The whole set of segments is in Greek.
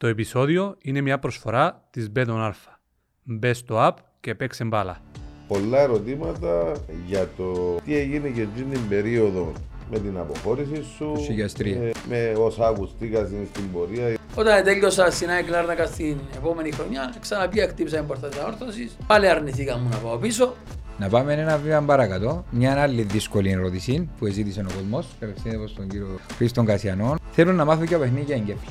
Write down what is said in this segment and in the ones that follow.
Το επεισόδιο είναι μια προσφορά της Beton Alpha. Μπες στο app και παίξε μπάλα. πολλά ερωτήματα για το τι έγινε και εκείνη την περίοδο με την αποχώρηση σου, Τους χιλιαστρία. ε, με όσα ακουστήκα στην πορεία. Όταν τέλειωσα στην ΑΕΚ Λάρνακα στην επόμενη χρονιά, ξαναπία χτύπησα την πόρτα της αόρθωσης. Πάλι αρνηθήκα μου να πάω πίσω. Να πάμε ένα βήμα παρακάτω. Μια άλλη δύσκολη ερώτηση που ζήτησε ο κόσμος, απευθύνεται προς τον κύριο Χρήστον Κασιανό. Θέλω να μάθω και παιχνίδια εγκέφλη.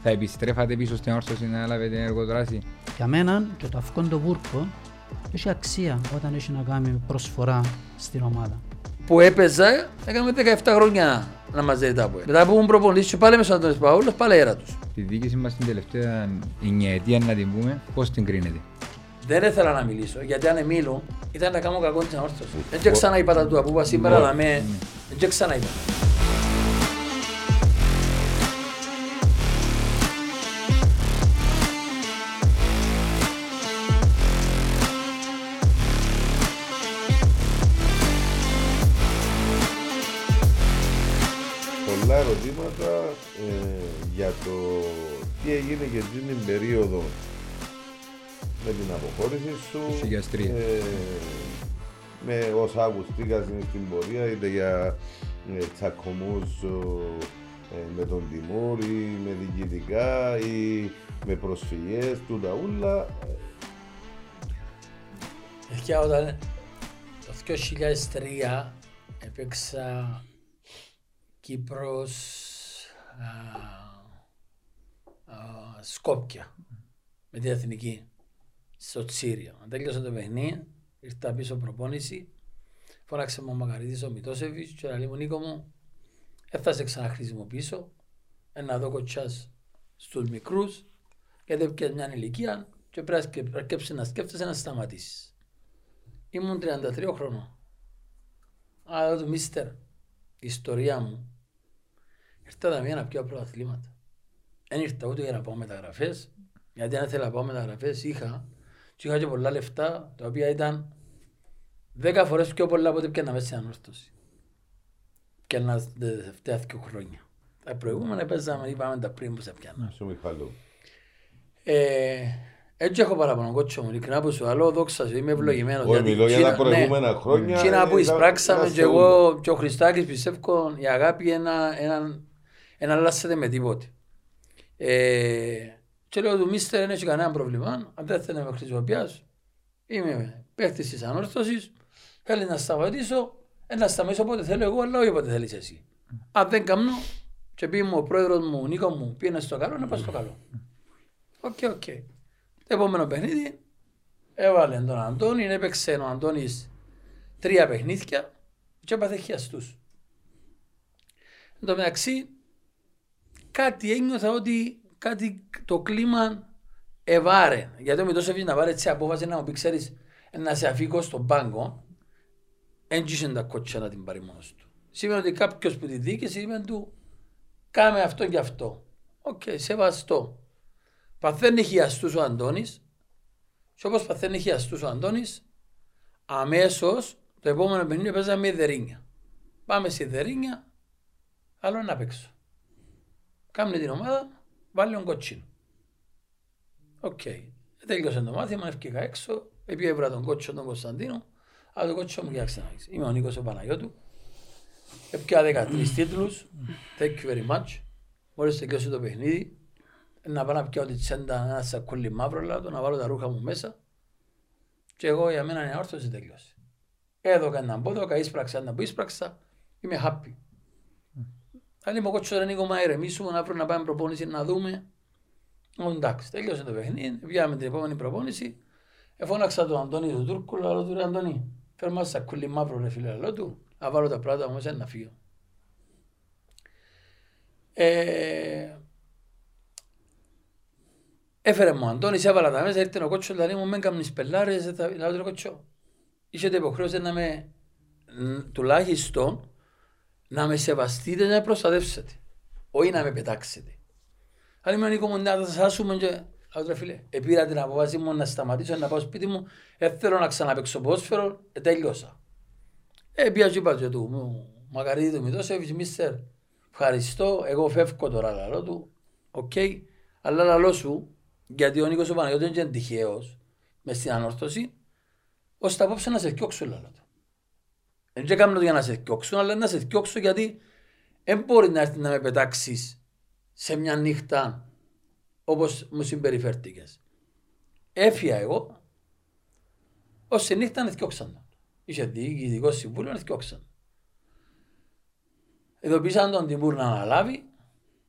Α. Θα επιστρέφατε πίσω στην όρθωση να λάβετε εργοδράση. Για μένα και το αυκόντο βούρκο έχει αξία όταν έχει να κάνει προσφορά στην ομάδα. Που έπαιζα, έκαμε 17 χρόνια να μαζεύει τα πόδια. Μετά που ήμουν προπονητής και πάλι με ο Αντώνης Παούλος, πάλι αέρα τους. Τη διοίκηση μας την τελευταία εννιαετία, να την πούμε, πώς την κρίνετε. Δεν ήθελα να μιλήσω, γιατί αν μίλω, ήταν να κάνω κακό της αόρθωσης. Δεν και ξανά είπα τα του που είπα σήμερα, αλλά με... Δεν και το τι έγινε και εκείνη την περίοδο με την αποχώρηση σου. Του χιλιαστρία. ε, με όσα ακουστήκα στην πορεία, είτε για ε, τσακωμούς ε, με τον Τιμούρ ή με διοικητικά ή με προσφυγές του τα ούλα. Παιδιά, όταν το 2003 έπαιξα Κύπρος α, α, Σκόπια με την Εθνική στο Τσίριο. Αν τέλειωσε το παιχνίδι, ήρθα πίσω προπόνηση, φώναξε μου ο Μακαρίτης ο Μητώσεβιτς και λέει μου Νίκο μου, δεν θα σε ξαναχρησιμοποιήσω, ένα δω κοτσάς στους μικρούς, γιατί έπιες μια ηλικία και πρέπει να σκε- αρκέψεις να σκέφτεσαι να σταματήσεις. Ήμουν 33 χρονών. Αλλά το μίστερ, η ιστορία μου, ήρθα τα μία να πιω πρωταθλήματα. Δεν ήρθα ούτε για να πάω μεταγραφές, γιατί αν ήθελα να πάω μεταγραφές είχα και είχα και πολλά λεφτά, τα οποία ήταν 10 φορές πιο πολλά από ό,τι πιάνα μέσα στην ανόρθωση. Και ένα τα τελευταία δύο χρόνια. Τα προηγούμενα παίζαμε, είπαμε τα πριν που σε πιάνα. Σου Μιχαλού. Ε, έτσι έχω παραπάνω κότσο μου, ειλικρινά που σου λέω, δόξα σου, είμαι ευλογημένος. Όχι, γιατί μιλώ για τσίνα- τα προηγούμενα χρόνια, Τσίνα που ε, εισπράξαμε ήταν- και ήταν εγώ και ο Χριστάκης πιστεύω η αγάπη ένα, ένα, εν αλλάσσεται με τίποτε. Ε, και λέω του μίστερ δεν έχει κανένα πρόβλημα, αν δεν θέλει να με χρησιμοποιάς, είμαι παίχτης της ανόρθωσης, θέλεις να σταματήσω, ε, να σταματήσω όποτε θέλω εγώ, αλλά όχι όποτε θέλεις εσύ. Αν δεν κάνω, και πει μου ο πρόεδρος μου, ο Νίκο μου, πήγαινε στο καλό, να πάω στο καλό. OK, OK. Το επόμενο παιχνίδι έβαλε τον Αντώνη, έπαιξε ο Αντώνης τρία παιχνίδια και έπαθε χιαστούς. Εν τω μεταξύ, κάτι ένιωθα ότι κάτι το κλίμα εβάρε. Γιατί ο Μιτόσεβιτς να πάρει έτσι απόφαση να μου πει, ξέρεις, να σε αφήκω στον πάγκο, εν είχε τα κότσια να την πάρει μόνος του. Σημαίνει ότι κάποιος που τη διοίκηση είπε του, κάμε αυτό και αυτό. Οκ, σεβαστό. Παθαίνει χιαστούς ο Αντώνης και όπως παθαίνει χιαστούς ο Αντώνης αμέσως το επόμενο παιχνίδι παίζαμε η Δερίνια. Πάμε στη Δερίνια, άλλο να παίξω. Κάμνε την ομάδα, βάλει τον κοτσίνο. Οκ. Τέλειωσε το μάθημα, έφυγα έξω, επίευρα τον κότσο τον Κωνσταντίνο, αλλά το κότσο μου κοιτάξτε να δεις. Είμαι ο Νίκος ο Παναγιώτου, έπια 13 τίτλους, thank you very much. Μόλις τελειώσει το παιχνίδι, να πάω να πιάω τη τσέντα ένα σακούλι μαύρο λάδο, να βάλω τα ρούχα μου μέσα και εγώ για μένα είναι όρθωση τελειώσει. Έδωκα έναν πόδο, ίσπραξα έναν που ίσπραξα, είμαι happy. Αν είμαι ο κότσος δεν Νίκο μα ηρεμήσουμε, αύριο να πάμε προπόνηση να δούμε. Ω, εντάξει, τέλειωσε το παιχνίδι, βγάλαμε την επόμενη προπόνηση. Εφώναξα τον Αντώνη του Τούρκου, λέω του ρε Αντώνη, φέρ μας σακούλι μαύρο ρε φίλε, λέω του, να βάλω τα πράγματα μου μέσα να φύγω. Ε, Έφερε μου ο Αντώνης, έβαλα τα μέσα, ήρθε ο κότσος, λέει μου, μεν κάνεις πελάρες, δεν θα... λέω του κότσο. Είχετε υποχρέωση να με, ν- τουλάχιστον, να με σεβαστείτε, να με προστατεύσετε. Όχι να με πετάξετε. Αν είμαι Νίκο μου, να σας άσουμε και... Λέω του, ρε φίλε, επήρα την αποφάση μου να σταματήσω, να πάω σπίτι μου, δεν θέλω να ξαναπαίξω ποδόσφαιρο, ε, τέλειωσα. Ε, πήγα και είπα και του, μου, μακαρίδι του Μητώσεβιτς, μίστερ, ευχαριστώ, εγώ φεύγω τώρα, λαλώ του, οκ, Αλλά λαλώ σου, γιατί ο Νίκος ο Παναγιώτης είναι τυχαίος, μες στην ανόρθωση, ως τα απόψε να σε θκιώξω λαλώ του. Δεν και κάνω το για να σε θκιώξω, αλλά να σε θκιώξω γιατί δεν μπορεί να έρθει να με πετάξεις σε μια νύχτα όπως μου συμπεριφέρθηκες. Έφυγα εγώ, ως σε νύχτα να θκιώξαν τον. Είχε διοικητικό συμβούλιο να θκιώξαν. Ειδοποίησαν τον Τιμούρ να αναλάβει.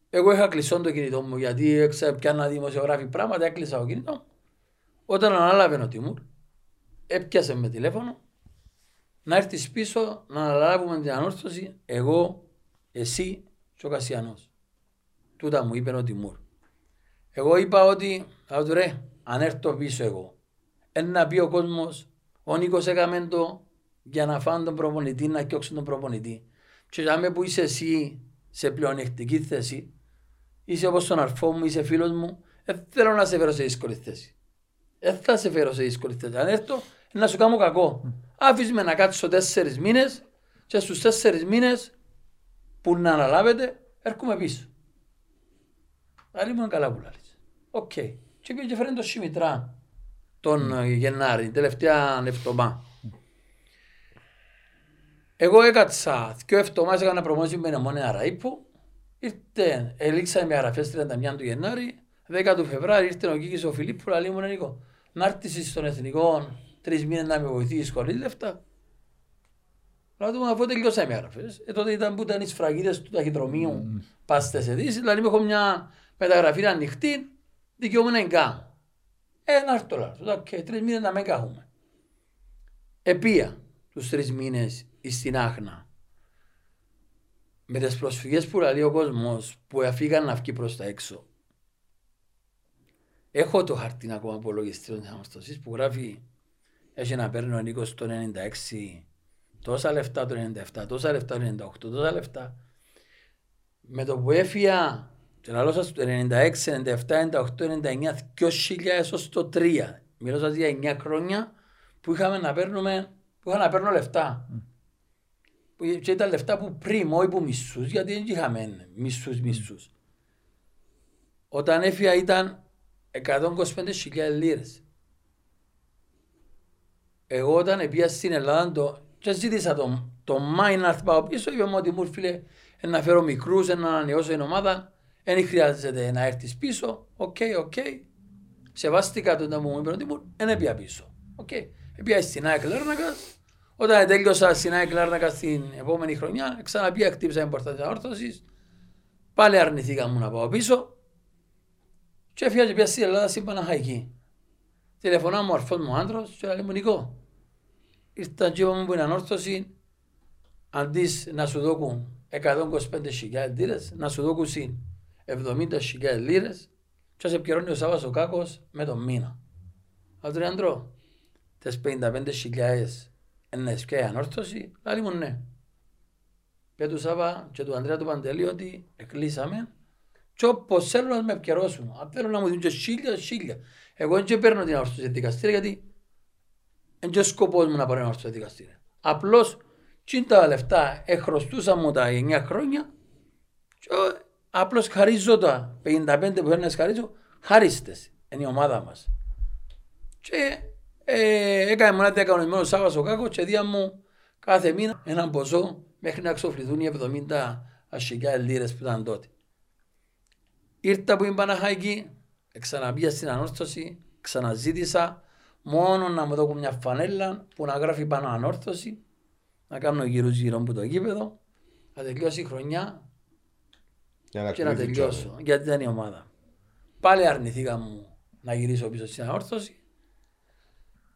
Εγώ είχα κλεισόν το κινητό μου γιατί έξα πιάνα δημοσιογράφη πράγματα, έκλεισα το κινητό μου. Όταν ανάλαβε ο Τιμούρ, έπιασε με τηλέφωνο να έρθεις πίσω να αναλάβουμε την ανόρθωση εγώ, εσύ και ο Κασιανός. Τούτα μου είπε ο Τιμούρ. Εγώ είπα ότι, θα του ρε, αν έρθω πίσω εγώ, ένα πει ο κόσμος, ο Νίκος έκαμε το για να φάνε τον προπονητή, να κοιόξουν τον προπονητή. Και για μένα που είσαι εσύ σε πλεονεκτική θέση, είσαι όπως τον αρφό μου, είσαι φίλος μου, δεν θέλω να σε φέρω σε δύσκολη θέση. Δεν θα σε φέρω σε δύσκολη θέση. Αν έρθω, να σου κάνω κακό. Άφησε με να κάτσω τέσσερις μήνες και στους τέσσερις μήνες που να αναλάβετε, έρχομαι πίσω. Άλλη μου είναι καλά που λάρεις. Οκ. Και πήγε και φέρνει το Σιμητρά τον mm. Γενάρη, τελευταία εβδομάδα. Εγώ έκατσα δύο εβδομάδες έκανα προμόνηση με ένα μόνο αραίπου. Ήρθε, ελήξα με αραφές 31 του Γενάρη, 10 του Φεβράρι ήρθε ο Κίκης ο Φιλίππου, λέει μου Νίκο, να έρθεις στον εθνικό τρεις μήνες να με βοηθήσεις χωρίς λεφτά. Λέω του, αφού τελειώσα με αραφές. Ε, τότε ήταν που ήταν οι σφραγίδες του ταχυδρομείου, mm. πάστες ειδήσεις, δηλαδή έχω μια μεταγραφή ανοιχτή, δικαιούμαι να εγκάνω. Ε, να έρθω τώρα, okay, τρεις μήνες να με εγκahούμε. Επία τους τρεις μήνες στην Άχνα. Με τις προσφυγές που λέει ο κόσμος που αφήγαν να βγει προς τα έξω. Έχω το χαρτί ακόμα από λογιστήριο της Αμαστοσής που γράφει έχει να παίρνει ο Νίκος το 96 τόσα λεφτά το 97, τόσα λεφτά το 98, τόσα λεφτά. Με το που έφυγα και να λέω το 96, 97, 98, 99, 2000 έως το 3. Μιλώ σας για 9 χρόνια που είχαμε να παίρνουμε, που είχα να παίρνω λεφτά. Mm. Και ήταν λεφτά που πριν, όχι που μισούς, γιατί δεν είχαμε μισούς μισούς. Όταν έφυγα ήταν 125.000 λίρες. Εγώ όταν πήγα στην Ελλάδα το, και ζήτησα το, το Μάι να έρθει πάω πίσω, είπαμε ότι μου φίλε να φέρω μικρούς, να ανανεώσω την ομάδα, δεν χρειάζεται να έρθεις πίσω, OK, okay, OK. Okay. Σεβάστηκα τον που μου είπε ότι μου, δεν πήγα πίσω. OK. Okay. Πήγα στην ΑΕΚ Λάρνακας, όταν τέλειωσα στην ΑΕΚ Λάρνακας στην επόμενη χρονιά, ξαναπήγα χτύπησα την πόρτα της Ανόρθωσης, πάλι αρνηθήκα μου να πάω πίσω και έφυγα και πια στην Ελλάδα στην Παναχαϊκή. Τηλεφωνά μου ο αρφός μου ο Άντρος και λέει μου Νικό, ήρθα και μου που είναι ανόρθωση, αντί να σου δώκουν 125.000 λίρες, να σου δώκουν 70.000 λίρες και σε επικαιρώνει ο Σάββας ο Κάκος με τον μήνα. Αλλά του άντρο, τις 55.000 είναι και ανόρθωση, λέει μου ναι. Και του Σάβα και του Ανδρέα του Παντελή ότι εκλείσαμε και όπως θέλουν να με επικαιρώσουν. Αν θέλουν να μου δίνουν και σίλια, σίλια. Εγώ δεν παίρνω την ανόρθωση δικαστήρια γιατί δεν και σκοπός μου να πάρω ανόρθωση δικαστήρια. Απλώς τι τα λεφτά εχρωστούσα μου τα 9 χρόνια και απλώς χαρίζω τα 55 που θέλουν να χαρίζω, χαρίστες. Είναι η ομάδα μας. Και ε, έκανε μόνο διακανονισμένο Σάββας ο Κάκος και δια μου κάθε μήνα έναν ποσό μέχρι να εξοφληθούν οι 70 ασχικιά λίρες που ήταν τότε. Ήρθα που ήμουν Παναχαϊκή, ξαναπήγα στην ανόρθωση, ξαναζήτησα μόνο να μου δώσουν μια φανέλα που να γράφει πάνω ανόρθωση, να κάνω γύρω γύρω από το γήπεδο, να τελειώσει η χρονιά να και να τελειώσω, γιατί ήταν η ομάδα. Πάλι αρνηθήκα μου να γυρίσω πίσω στην ανόρθωση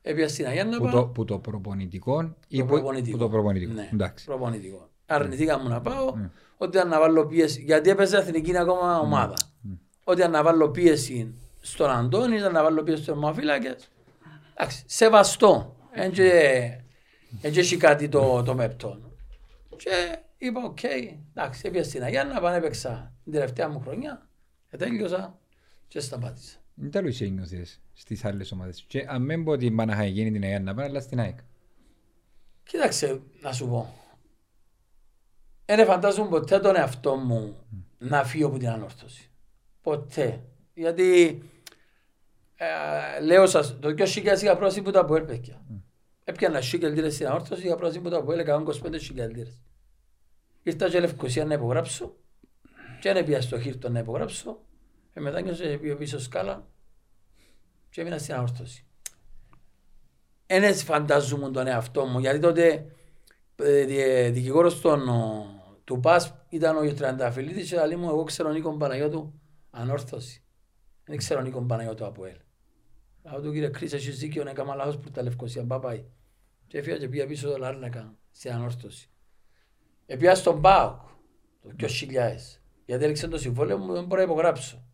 Έπια στην Αγία που, το, που το προπονητικό ή το προπονητικό. Που το προπονητικό. Ναι, Εντάξει. προπονητικό. Αρνηθήκα μου να πάω, ναι. ότι αν να βάλω πίεση, γιατί έπαιζε εθνική ακόμα ναι. ομάδα. Ναι. Ότι αν να βάλω πίεση στον Αντώνη, αν να βάλω πίεση στους τερματοφύλακες. Εντάξει, σεβαστό. Δεν έχει κάτι το, το μεμπτό. Και είπα, OK, okay, εντάξει, έπια στην Αγία Νάπα έπαιξα την τελευταία μου χρονιά, τέλειωσα και σταμάτησα. Δεν τέλος ένιωθες στις άλλες ομάδες. Και αν μην πω ότι η γίνει την Αγία Νάπα, αλλά στην ΑΕΚ. Κοίταξε, να σου πω. Δεν φαντάζομαι ποτέ τον εαυτό μου να φύγω από την ανόρθωση. Ποτέ. Γιατί ε, λέω σας, το 2000 είχα πρόσθεση που τα ΠΟΕΛ παιδιά. Έπιανα σίκελ λίρες στην αόρτωση, είχα πρόσθεση που τα ΠΟΕΛ έκαναν 25 σίκελ λίρες. Ήρθα και Λευκοσία να υπογράψω και δεν πήγα στο Χίρτο να υπογράψω. Ε, μετά νιώσε πήγα πίσω σκάλα και έμεινα στην αόρτωση. Ένα φαντάζομαι τον εαυτό μου, γιατί τότε ε, δι- δικηγόρος των, ο, του ΠΑΣ ήταν ο Τριανταφυλλίδης και λέει μου εγώ ξέρω Νίκο Παναγιώτου ανόρθωση. Δεν ξέρω Νίκο Παναγιώτου από ελ. Λέω του κύριε Κρίς έχεις δίκιο, έκανα λάθος που τα Λευκοσία, μπα πάει. Και έφυγα και πήγα πίσω το Λάρνακα στην ανόρθωση. Επία στον ΠΑΟΚ το 2000. Γιατί έλεξε το συμβόλαιο μου, δεν μπορώ να υπογράψω.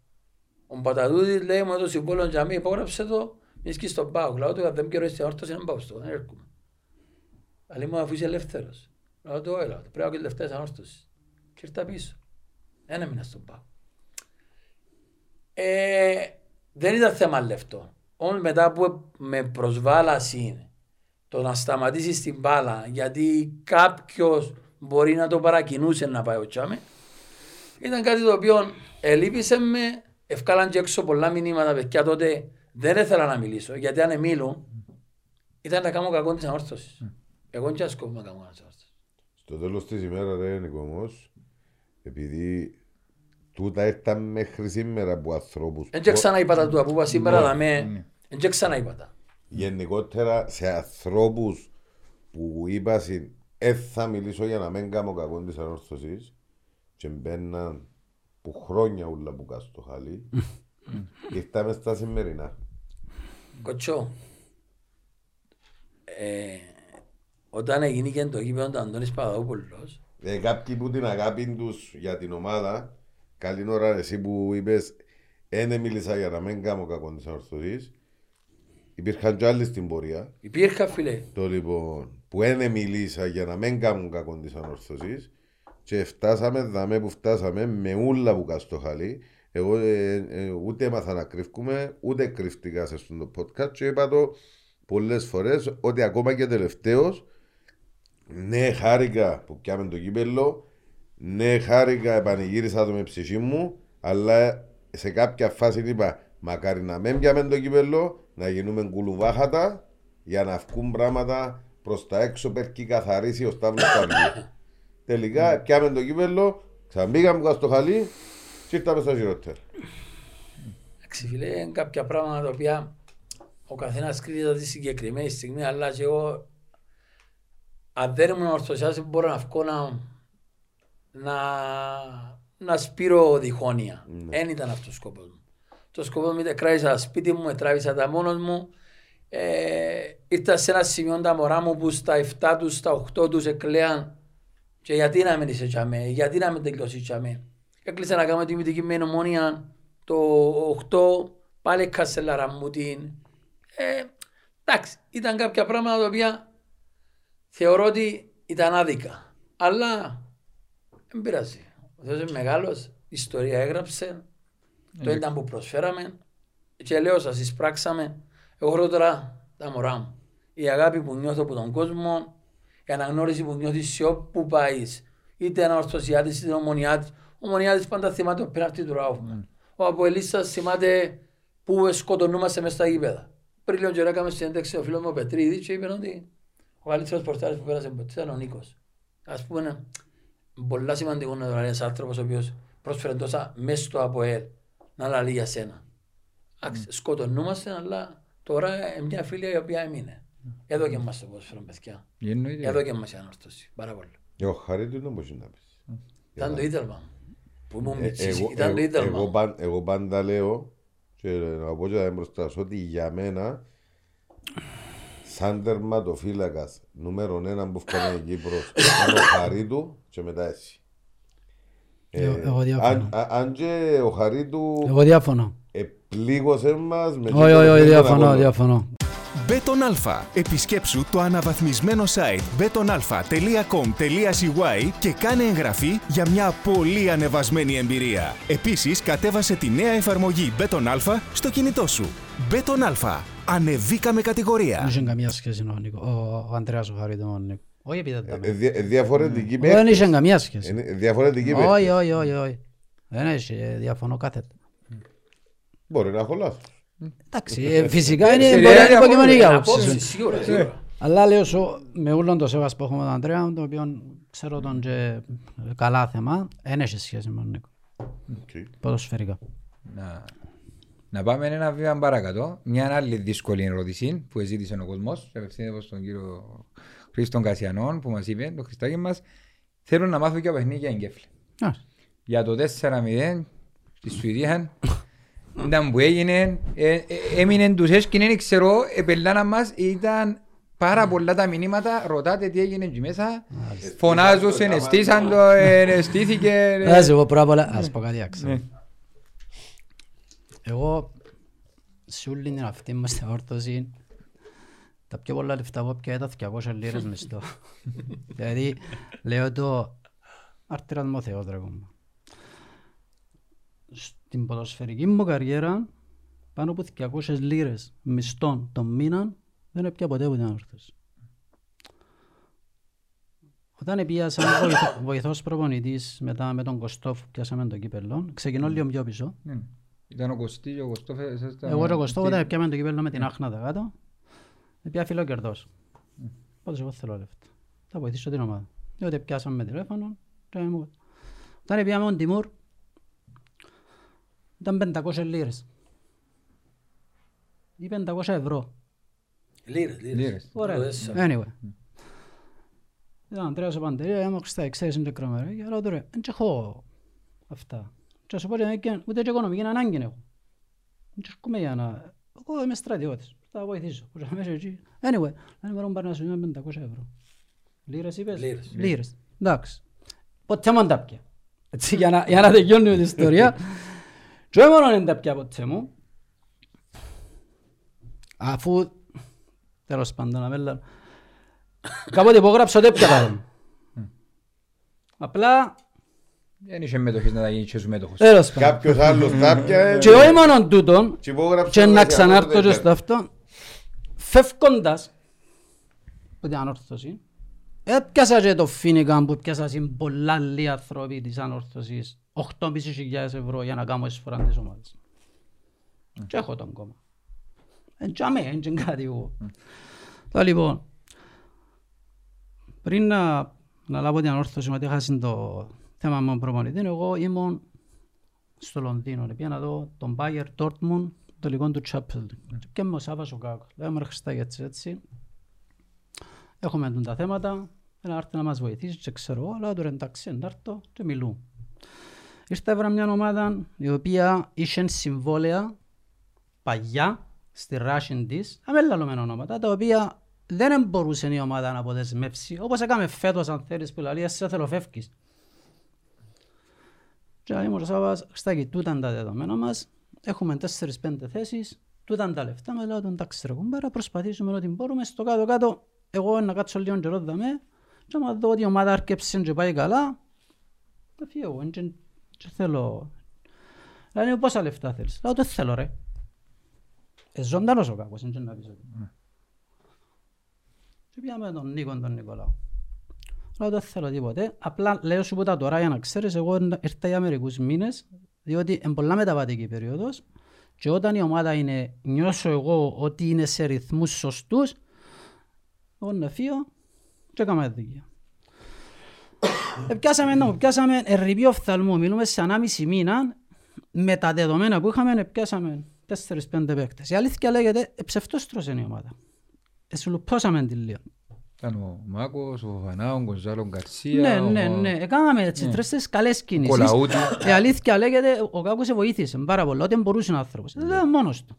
Ο Παταδούδης λέει μου το συμβόλαιο για μí υπόγραψε το, μη σκείς στον ΠΑΟΚ. Λέω του δεν καιρό στην όρθωση να πάω στο, δεν έρχομαι. Αλλά μου αφού είσαι ελεύθερος. Λέω του έλα, πρέπει να έχω και τελευταίες ανόρθωσης. Και ήρθα πίσω. Ένα μήνα στον ΠΑΟΚ. Ε, δεν ήταν θέμα λεφτό. Όμως μετά που με προσβάλαση το να σταματήσεις την μπάλα γιατί κάποιος μπορεί να το παρακινούσε να πάει ο Τσάμε ήταν κάτι το οποίο ελείπησε με, ευκάλαν και έξω πολλά μηνύματα παιδιά τότε δεν ήθελα να μιλήσω γιατί αν μίλω ήταν να κάνω κακό της ανόρθωσης. Εγώ δεν ασκόβω να κάνω κακό της ανόρθωσης. Στο τέλος της ημέρας ρε Νίκο όμως, επειδή τούτα ήρθαν μέχρι σήμερα από ανθρώπους Δεν και ξαναείπα τα τούτα που είπα σήμερα Ναι, να με... Δεν και ξαναείπα τα. γενικότερα σε ανθρώπους που είπα συν «Ε, θα μιλήσω για να μην κάνω κακό της ανόρθωσης και μπαίναν που χρόνια ούλα που κάτω στο χαλί ήρθαμε στα σημερινά. Κοτσό, ε, όταν έγινε και το γήπεδο του Αντώνης Παπαδόπουλος, Ε, κάποιοι που την αγάπη τους για την ομάδα, καλή ώρα εσύ που είπες δεν μίλησα για να μην κάνω κακό της ανορθωσής, υπήρχαν και άλλοι στην πορεία. υπήρχα φίλε, Το λοιπόν που δεν μιλήσα για να μην κάνουν κακό της ανορθωσής και φτάσαμε δαμέ που φτάσαμε με ούλα που κάτω στο χαλί. Εγώ ε, ε, ούτε έμαθα να κρύφκουμε, ούτε κρύφτηκα σε αυτό το podcast και είπα το πολλές φορές ότι ακόμα και τελευταίος ναι χάρηκα που πιάμε το κύπελο, ναι χάρηκα επανηγύρισα το με ψυχή μου, αλλά σε κάποια φάση είπα μακάρι να μην πιάμε το κύπελο, να γίνουμε κουλουβάχατα για να βγουν πράγματα προς τα έξω περκεί καθαρίσει ο Σταύρος Καρδί. Τελικά πιάμε το κύπελο, ξαναμπήκαμε κάτω στο χαλί και ήρθαμε στα χειρότερα. εντάξει φίλε, είναι κάποια πράγματα τα οποία ο καθένας κρίνεται τη συγκεκριμένη στιγμή, αλλά και εγώ αν δεν ήμουν ορθωσιάς δεν μπορώ να βγω να, να, να σπείρω διχόνοια. Δεν ήταν αυτός ο σκοπός μου. Το σκοπός μου ήταν κράτησα σπίτι μου, τράβησα τα μόνος μου. Ε, ήρθα σε ένα σημείο τα μωρά μου που στα 7 τους, στα 8 τους εκλέαν και γιατί να μην είσαι τσαμέ, γιατί να μην τελειώσεις τσαμέ. Έκλεισα να κάνω τιμητική με νομόνια το 8, πάλι κασελάρα μου την. Ε, εντάξει, ήταν κάποια πράγματα τα οποία θεωρώ ότι ήταν άδικα. Αλλά δεν πειράζει. Ο Θεός είναι μεγάλος, η ιστορία έγραψε, το ήταν που προσφέραμε και λέω σας εισπράξαμε. Εγώ έχω τώρα τα μωρά μου. Η αγάπη που νιώθω από τον κόσμο, η αναγνώριση που νιώθεις σε όπου πάεις, είτε ένα ορθωσιάτης είτε ομονιάτης. Ο ομονιάτης πάντα θυμάται ο πέναρτη του Ράουφμαν. Ο Αποελίστας θυμάται που σκοτωνούμαστε μέσα στα γήπεδα. Πριν λίγο καιρό έκαμε συνέντευξη ο φίλος μου ο Πετρίδης και είπε ότι ο καλύτερος πορτάρης που πέρασε ποτέ ήταν ο Νίκος. Ας πούμε, είναι πολλά σημαντικό να το λέει ένας άνθρωπος ο οποίος πρόσφερε τόσα μέσα στο ΑΠΟΕΛ να λαλεί για σένα. Εντάξει, Σκοτωνούμαστε, αλλά τώρα είναι μια φίλη η οποία έμεινε. Εδώ και μας το ποδόσφαιρο, παιδιά. Εννοείται. Εδώ και μας η ανόρθωση. Πάρα πολύ. Εγώ χαρίτου δεν μπορεί να πεις. Ήταν το ίδρυμα μου. Που ήμουν Ε, μητσής, εγώ, ήταν το εγώ, ίδρυμα εγώ, μου. παν- εγώ πάντα λέω και να πω και να μπροστά σου ότι για μένα σαν τερματοφύλακας νούμερο ένα που φτάνει η Κύπρος είναι ο Χαρίτου και μετά εσύ. Εγώ- εγώ αν, διαφωνώ. α- αν και ο Χαρίτου Εγώ διαφωνώ. επλήγωσε μας με Όχι, όχι, όχι, τον διαφωνώ, αγώνα. διαφωνώ. Μπέτον Αλφα. Επισκέψου το αναβαθμισμένο site betonalpha.com.cy και κάνε εγγραφή για μια πολύ ανεβασμένη εμπειρία. Επίσης, κατέβασε τη νέα εφαρμογή Bet on Alfa στο κινητό σου. Bet on Alfa. Ανεβήκαμε κατηγορία. Δεν είχε καμία σχέση ο Νίκο. Ο, ο Ανδρέας ο Χαρίτου με τον Νίκο. Όχι επειδή δεν τα Ε, με. δια- ε, διαφορετική Δεν παίκτες. είχε καμία σχέση. Είναι διαφορετική Όχι, παίκτες. όχι, όχι, όχι. Δεν έχει, διαφωνώ κάθετα. Μπορεί να έχω λάθος. Εντάξει, ε, φυσικά είναι Ε, μπορεί να είναι ε, υποκειμενική Απόψη, άποψη. σίγουρα, σίγουρα. Αλλά λέω σου, με όλον το σέβας που έχουμε τον Αντρέα, το οποίο ξέρω τον και καλά θέμα, δεν έχει σχέση με τον Νίκο. Οκ. Ποδοσφαιρικά. Να, να πάμε ένα βήμα παρακάτω. Μια άλλη δύσκολη ερώτηση που ζήτησε ο κόσμος. Απευθύνεται προς τον κύριο Χρήστον Κασιανών που μας είπε, το Χριστάκι μας. Θέλω να μάθω και από παιχνίδια εγκέφλη. Α, Για το 4-0 στη Σουηδία ήταν που έγινε, ε, ε, έμεινε τους έσκηνε, δεν ξέρω, επελάνα μας, ήταν πάρα πολλά τα μηνύματα, ρωτάτε τι έγινε εκεί μέσα, φωνάζουν, εστίσαν το, ε, εστήθηκε. ε. Ας εγώ πρώτα απ' όλα, ας πω κάτι άξιο. Ναι. Εγώ, σε όλη την αυτή μας την όρθωση, τα πιο πολλά λεφτά που έπια ήταν 200 λίρες μισθό. Δηλαδή, λέω το αρτήρας μου Θεός ρε κόμμα. Στην ποδοσφαιρική μου καριέρα, πάνω από 200 λίρες μισθών τον μήνα, δεν έπια ποτέ από την όρθωση. Όταν πήγα σαν βοηθό- βοηθός προπονητής μετά με τον Κωστόφ πιάσαμε το κύπελλο, ξεκινώ λίγο πιο πίσω. Ναι. Ήταν ο Κωστή και ο Κωστόφ. εσάς τα- Εγώ και ο Κωστόφ τι- όταν πιάμε το κύπελλο με την άχνα τα κάτω, πια φίλο κερδός. Πάντως εγώ θέλω λεφτά. Θα βοηθήσω την ομάδα. Διότι πιάσαμε τηλέφωνο και μου- Όταν πήγαμε τον Τιμούρ, ήταν 500 λίρες. Ή 500 ευρώ. Λίρες, λίρες. Λίρες. Ωραία. Τέσσερα. Anyway. Ήταν ο Ανδρέας ο Παντελής, άμα χρηστά εξαίρεση είναι κρομερή. Και λέω τώρα, δεν έχω αυτά. Και σου πω και δεν- ούτε και οικονομική ανάγκη έχω. Δεν έρχομαι για να... Εγώ είμαι στρατιώτης. Θα βοηθήσω. Που θα μέσα εκεί. Anyway, δεν μπορώ να πάρω να σου δίνω 500 ευρώ. Λίρες είπες; Λίρες. Λίρες. Εντάξει. Ποτέ μου τα πια. Έτσι για να, για να τελειώνουμε την ιστορία. Και όχι μόνο δεν τα πια ποτέ μου. Αφού τέλος πάντων αμέλα. Κάποτε υπόγραψα ότι έπια τα Απλά Δεν είχε μετοχές να τα γίνεις και σου μέτοχος. τέλος πάντων. Κάποιος άλλος τα πιανε Και όχι μόνο τούτον, και υπόγραψε και το να Κασιανό, ξανάρθω δεν και στο αυτό, φεύγοντας από την ανόρθωση, έπιασα και το φίνικαν που έπιασα σε πολλά άλλοι άνθρωποι της ανόρθωσης 8.500 ευρώ για να κάνω εισφορά της ομάδας. Και έχω τον κόμμα. Εν τσάμε, εν τσιν κάτι εγώ. Τώρα λοιπόν, πριν να, να λάβω την ανόρθωση μου ότι έχασε το θέμα μου προπονητή, εγώ ήμουν στο Λονδίνο. Πήγα να δω τον Bayer Dortmund, το λιγόν του Chapel. Και με ο Σάββας ο Κάκος. Λέω με Χριστάκη έτσι έτσι. Έχουμε εντούν τα θέματα, να έρθει να μας βοηθήσεις και ξέρω εγώ, λέω τώρα εντάξει, να έρθω και μιλούν. Ήρθα έβρα μια ομάδα η οποία είχε συμβόλαια παγιά στη ράση της, αμέλαλωμένα ονόματα, τα οποία δεν μπορούσε η ομάδα να αποδεσμεύσει, όπως έκαμε φέτος αν θέλεις που λέει, εσύ θέλω φεύγεις. Και λέει μου ο Σάββας, Χριστάκη, τούτα είναι τα δεδομένα μας, έχουμε 4-5 θέσεις, τούτα είναι τα λεφτά μας, λέω τον εντάξει ρε κουμπάρα, προσπαθήσουμε ό,τι μπορούμε, στο κάτω-κάτω, εγώ να κάτσω λίγο καιρό δαμέ, και άμα δω ότι η ομάδα αρκέψε και πάει καλά, θα φύγω, εγώ, και και θέλω. Λέει, πόσα λεφτά θέλεις, λέω, το θέλω ρε. Ε, ζωντανός ο κακός, είναι και να πεις ότι. Και πήγαμε τον Νίκο τον Νικολάου. Λέω δεν θέλω τίποτε. Απλά λέω σου ποτά τώρα για να ξέρεις, εγώ ήρθα για μερικούς μήνες, διότι είναι πολλά μεταβατική περίοδος και όταν η ομάδα είναι, νιώσω εγώ ότι είναι σε ρυθμούς σωστούς, εγώ να φύγω και έκαμε δουλειά. Επιάσαμε, no, πιάσαμε ερρυπή οφθαλμού, μιλούμε σε 1,5 μήνα, με τα δεδομένα που είχαμε, πιάσαμε 4-5 παίκτες. Η αλήθεια λέγεται, ψευτόστρος είναι η ομάδα. Εσουλουπώσαμε την λίγο. Ήταν ο Μάκος, ο Φανά, ο Γκοζάλο Γκαρσία, Ναι, ο- ναι, ναι. Έκαναμε έτσι τρεις καλές ο κινήσεις. Κολαούτη. Η αλήθεια λέγεται, ο Κάκος σε βοήθησε πάρα πολύ, ό,τι μπορούσε ο άνθρωπος. Δεν ήταν μόνος του.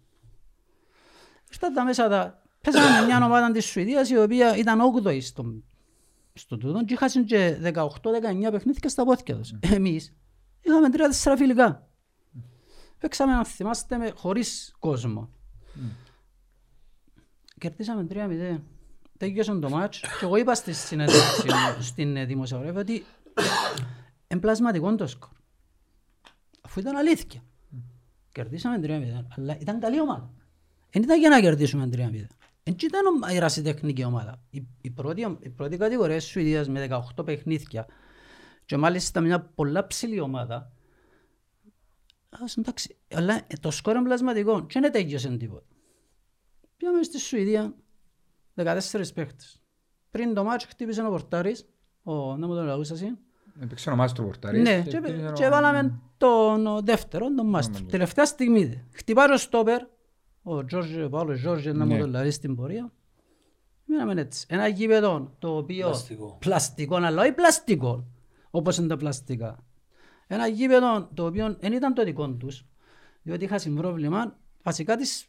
Ήρθα τα μέσα τα... Πέσαμε με μια ομάδα της Σουηδίας η οποία ήταν 8η στο, στο τούτο και είχαν και 18-19 παιχνίδια στα πόθηκια τους. Εμείς είχαμε 3-4 φιλικά. Παίξαμε να θυμάστε με χωρίς κόσμο. Κερδίσαμε 3-0. Τέλειωσε το μάτς και εγώ είπα στη συνέντευξη μου, στην ε, δημοσιογράφη ότι εμπλασματικό το σκορ. Αφού ήταν αλήθεια. Κερδίσαμε 3-0, αλλά ήταν καλή ομάδα. Δεν ήταν για να κερδίσουμε 3-0. Δεν ήταν η ρασιτεχνική ομάδα. Η, η, πρώτη, η πρώτη κατηγορία της Σουηδίας με 18 παιχνίδια και μάλιστα μια πολλά ψηλή ομάδα Ας, εντάξει, αλλά ε, το σκορ είναι πλασματικό και δεν τέγιωσε τίποτα. Πήγαμε στη Σουηδία, 14 παίχτες. Πριν το μάτσο χτύπησε ο πορτάρης, ο, να μου το λαούς εσύ. Έπαιξε ο Μάστρο Πορτάρης. Ναι, και, και βάλαμε τον ο δεύτερο, τον Μάστρο. Τελευταία στιγμή. Χτυπάει ο στόπερ, ο Τζόρζε, ο Παύλος Τζόρζε, να μου Ναι. το λαρεί στην πορεία. Μείναμε έτσι. Ένα γήπεδο το οποίο... Πλαστικό. Πλαστικό, αλλά όχι πλαστικό, όπως είναι τα πλαστικά. Ένα γήπεδο το οποίο δεν ήταν το δικό τους, διότι είχα πρόβλημα βασικά της,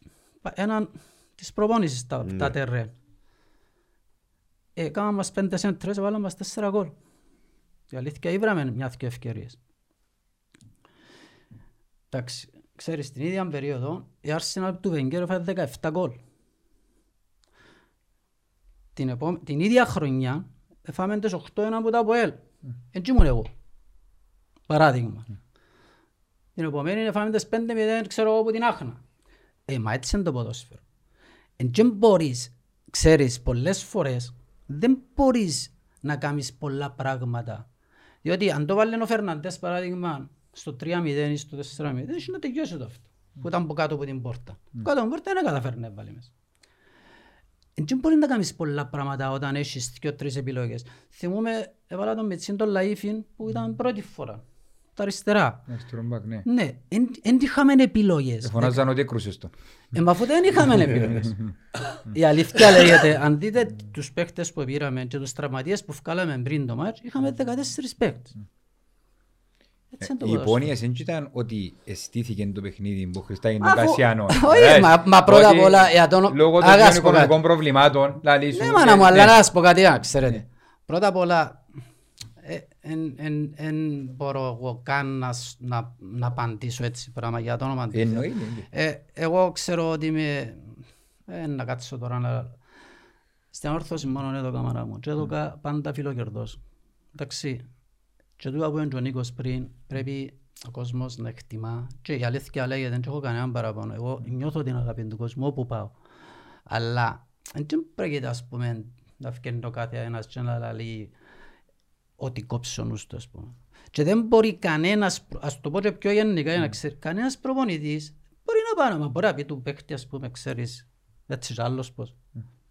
έναν, της προπόνησης τα, τα τερρέν. Ε, κάναμε μας πέντε σέντρες, βάλαμε μας τέσσερα γκολ. Η αλήθεια ήβραμε μια-δυο ευκαιρίες. Εντάξει, ξέρεις, την ίδια περίοδο η Arsenal του Wenger έφαγε 17 γκολ. Την, επό... την ίδια χρονιά έφαμε τις 8-1 από τα ΑΠΟΕΛ. Έτσι ήμουν εγώ. Παράδειγμα. Την επομένη έφαμε τις 5-0 ξέρω εγώ από την Άχνα. Ε, μα έτσι είναι το ποδόσφαιρο. Εν και μπορείς, ξέρεις, πολλές φορές δεν μπορείς να κάνεις πολλά πράγματα. Διότι αν το βάλει ο Φερναντές παράδειγμα στο 3-0 ή στο 4-0, έχει να τελειώσει το αυτό. Που ήταν από κάτω από την πόρτα. Κάτω από την πόρτα δεν καταφέρνει να βάλει μέσα. Δεν μπορεί να κάνεις πολλά πράγματα όταν έχεις δύο-τρεις επιλογές. Θυμούμαι, έβαλα τον Μετσίν τον Λαΐφιν που ήταν πρώτη φορά. Τα αριστερά. Αριστερό μπακ, ναι. Ναι, δεν είχαμε επιλογές. Φωνάζαν ότι έκρουσες τον. Ε, μα αφού δεν είχαμε επιλογές. Η αλήθεια λέγεται, αν δείτε τους παίχτες που πήραμε και τους τραυματίες που βγάλαμε πριν το μάτς, είχαμε 14 παίχτες. Έτσι είναι το Οι ποδόσφαιρο. υπόνοιες δεν ήταν ότι εστήθηκε το παιχνίδι που χρηστάγει τον Αφού- Κασιάνο. Όχι, Ε, μα- μα πρώτα ότι απ' όλα, για τον- Λόγω των Αγάς πω οικονομικών κάτι. προβλημάτων, λαλή σου. Ναι, μάνα μου, ε, αλλά ναι. να σας πω κάτι, να ξέρετε. Πρώτα απ' όλα, δεν μπορώ εγώ καν να, σ- να, να απαντήσω έτσι πράγμα για το όνομα του. Θεού. Εννοεί, ναι, ναι. Ε, εγώ ξέρω ότι είμαι... Ε, να κάτσω τώρα να... Στην όρθωση μόνο εδώ καμαρά μου. Και εδώ κα- πάντα φιλοκερδός. Εντάξει. Και τούτα που είναι ο Νίκος πριν, πρέπει ο κόσμος να εκτιμά. Και η αλήθεια λέγεται, δεν έχω κανέναν παραπάνω. Εγώ νιώθω την αγάπη του κόσμου όπου πάω. Αλλά δεν πρέπει ας πούμε να φκένει το κάθε ένας και να λέει ότι κόψεις ο νους του ας πούμε. Και δεν μπορεί κανένας, προ- ας το πω και πιο γενικά για να ξέρει, κανένας προπονητής μπορεί να πάει να μπορεί να πει του παίκτη ας πούμε ξέρεις έτσι κι άλλος πώς.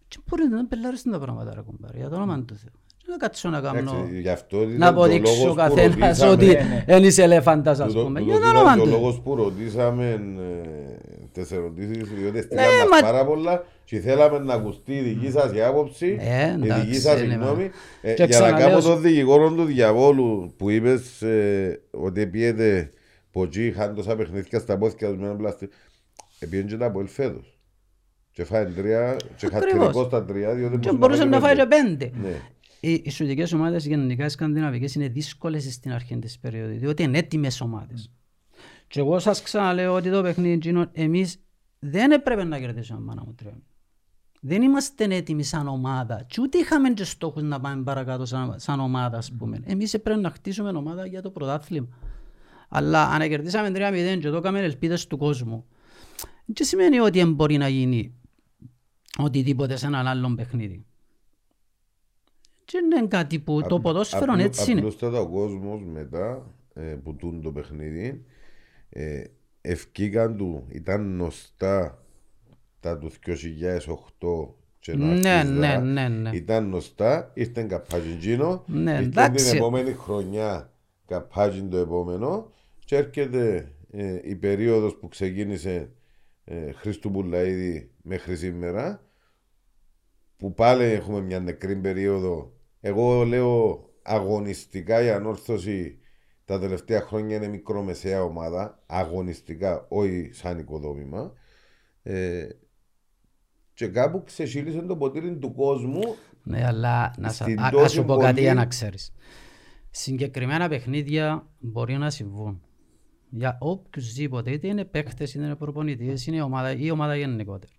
Και μπορεί να πελάρεις τα πράγματα ρε κουμπάρε για το όνομα του Θεού. Και να κάτσω να κάνω, Εντάξει, γι' αυτό ήταν να το λόγος αποδείξω που καθένας ρωτήσαμε- ότι ναι, ναι. δεν είσαι ελεφάντας ας Τούτο- πούμε. τούτο Για το ήταν όνομα και ο του Θεού. λόγος που ρωτήσαμε ε, τις ερωτήσεις, διότι Ναι, στείλαν μας μα- πάρα πολλά και θέλαμε να ακουστεί η δική σας η άποψη, Ε, η εντάξει, δική σας η είναι, γνώμη. Ε, Και Για να ξαναλέω κάνω σου- τον δικηγόρο του διαβόλου που είπες ε, ότι πιέτε ποτζί, είχαν τόσα παιχνίδια στα πόθηκια τους με ένα πλάστη. Επίεν και τα από ελφέτος. Και φάει τρία, και Ακριβώς. χατηρικό στα τρία, διότι Και μπορούσε μπορούσε να φάει και πέντε. πέντε. Ναι. Οι, οι σουδικές ομάδες γενικά οι σκανδιναβικές είναι δύσκολες στην αρχή της περίοδου, διότι είναι έτοιμες ομάδες. Και εγώ σας ξαναλέω ότι το παιχνίδι εκείνο, εμείς δεν έπρεπε να κερδίσουμε μάνα μου τρία. Δεν είμαστε έτοιμοι σαν ομάδα και ούτε είχαμε και στόχους να πάμε παρακάτω σαν, σαν ομάδα ας πούμε. Εμείς έπρεπε να χτίσουμε ομάδα για το πρωτάθλημα. Αλλά αν κερδίσαμε 3-0 και το έκαμε ελπίδες του κόσμου, δεν σημαίνει ότι δεν μπορεί να γίνει οτιδήποτε σε έναν άλλον παιχνίδι. Και είναι κάτι που το Απ- ποδόσφαιρο απλού- έτσι είναι. Απλούστατα ο κόσμος μετά ε, που τούν το παιχνίδι ε, ευκήκαν του, ήταν γνωστά τα του 2008 και να Ναι, αρχίζα. ναι, ναι, ναι. Ήταν γνωστά, ήρθε καπάζιν Ναι, ήρθε εντάξει. την επόμενη χρονιά καπάζιν το επόμενο και έρχεται ε, η περίοδος που ξεκίνησε ε, Χρήστου Πουλαίδη μέχρι σήμερα που πάλι έχουμε μια νεκρή περίοδο. Εγώ λέω αγωνιστικά η ανόρθωση τα τελευταία χρόνια είναι μικρομεσαία ομάδα. Αγωνιστικά, όχι σαν οικοδόμημα. Ε, και κάπου ξεσύλισε το ποτήρι του κόσμου. Ναι, αλλά να, σα, Στην α, τόση ας σου πω κάτι πολύ- για να ξέρεις. Συγκεκριμένα παιχνίδια μπορεί να συμβούν. Για οποιουσδήποτε, είτε είναι παίκτες, είτε είναι προπονητές, είναι η ομάδα, ή η ομάδα γενικότερα.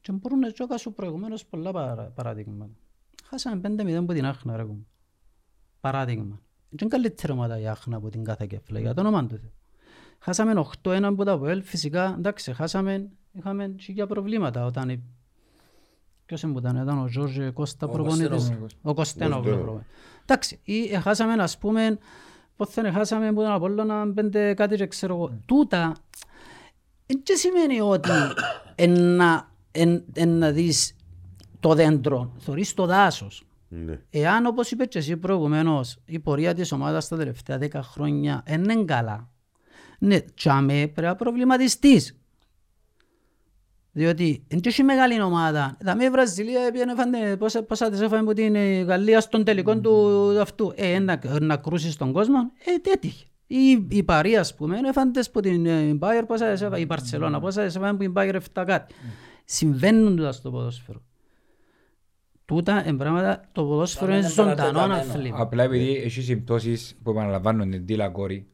Και μπορούν να σου προηγουμένως πολλά παρα, παραδείγματα. Χάσαμε 5-0 από την Άχνα, ρε κουμπ. Παράδειγμα. Και είναι καλύτερη ομάδα η Άχνα από την κάθε κεφλή, για το όνομα του Θεού. Χάσαμε 8-1 από τα ΒΟΕΛ, φυσικά, εντάξει, χάσαμε, είχαμε χίλια προβλήματα όταν η- Ποιος είναι που ήταν, ήταν ο Ζόρζε Κώστα Ο προπονητής. Κωστένοβ. Ο Κωστένοβ Κωστένοβ. προπονητής. Εντάξει, ή ε, χάσαμε ας πούμε πότε χάσαμε από τον Απόλλωνα πέντε κάτι και ξέρω εγώ. Τούτα, δεν και σημαίνει ότι εν να, εν, εν να δεις το δέντρο, θωρείς το δάσος. Ναι. Εάν όπως είπες και εσύ προηγουμένως η πορεία της ομάδας τα τελευταία 10 χρόνια δεν είναι καλά. Ναι, τσάμε πρέπει να προβληματιστείς. Διότι δεν έχει μεγάλη ομάδα. Θα με η Βραζιλία πήγαινε φάνε πόσα, πόσα τις έφανε από την ε, Γαλλία στον τελικό του αυτού. Ε, να, να κρούσεις τον κόσμο, ε, τι έτυχε. Η, η Παρή, ας πούμε, έφανε τις από την ε, Μπάιερ, πόσα τις έφανε, η Μπαρτσελώνα, πόσα τις έφανε από την Μπάιερ 7 κάτι. Συμβαίνουν τούτα στο ποδόσφαιρο. Τούτα είναι πράγματα, το ποδόσφαιρο Να είναι μην ζωντανό παρατεταμένο. αθλήμα. Απλά επειδή έχει συμπτώσεις που επαναλαμβάνουν την Τίλα Κόρη,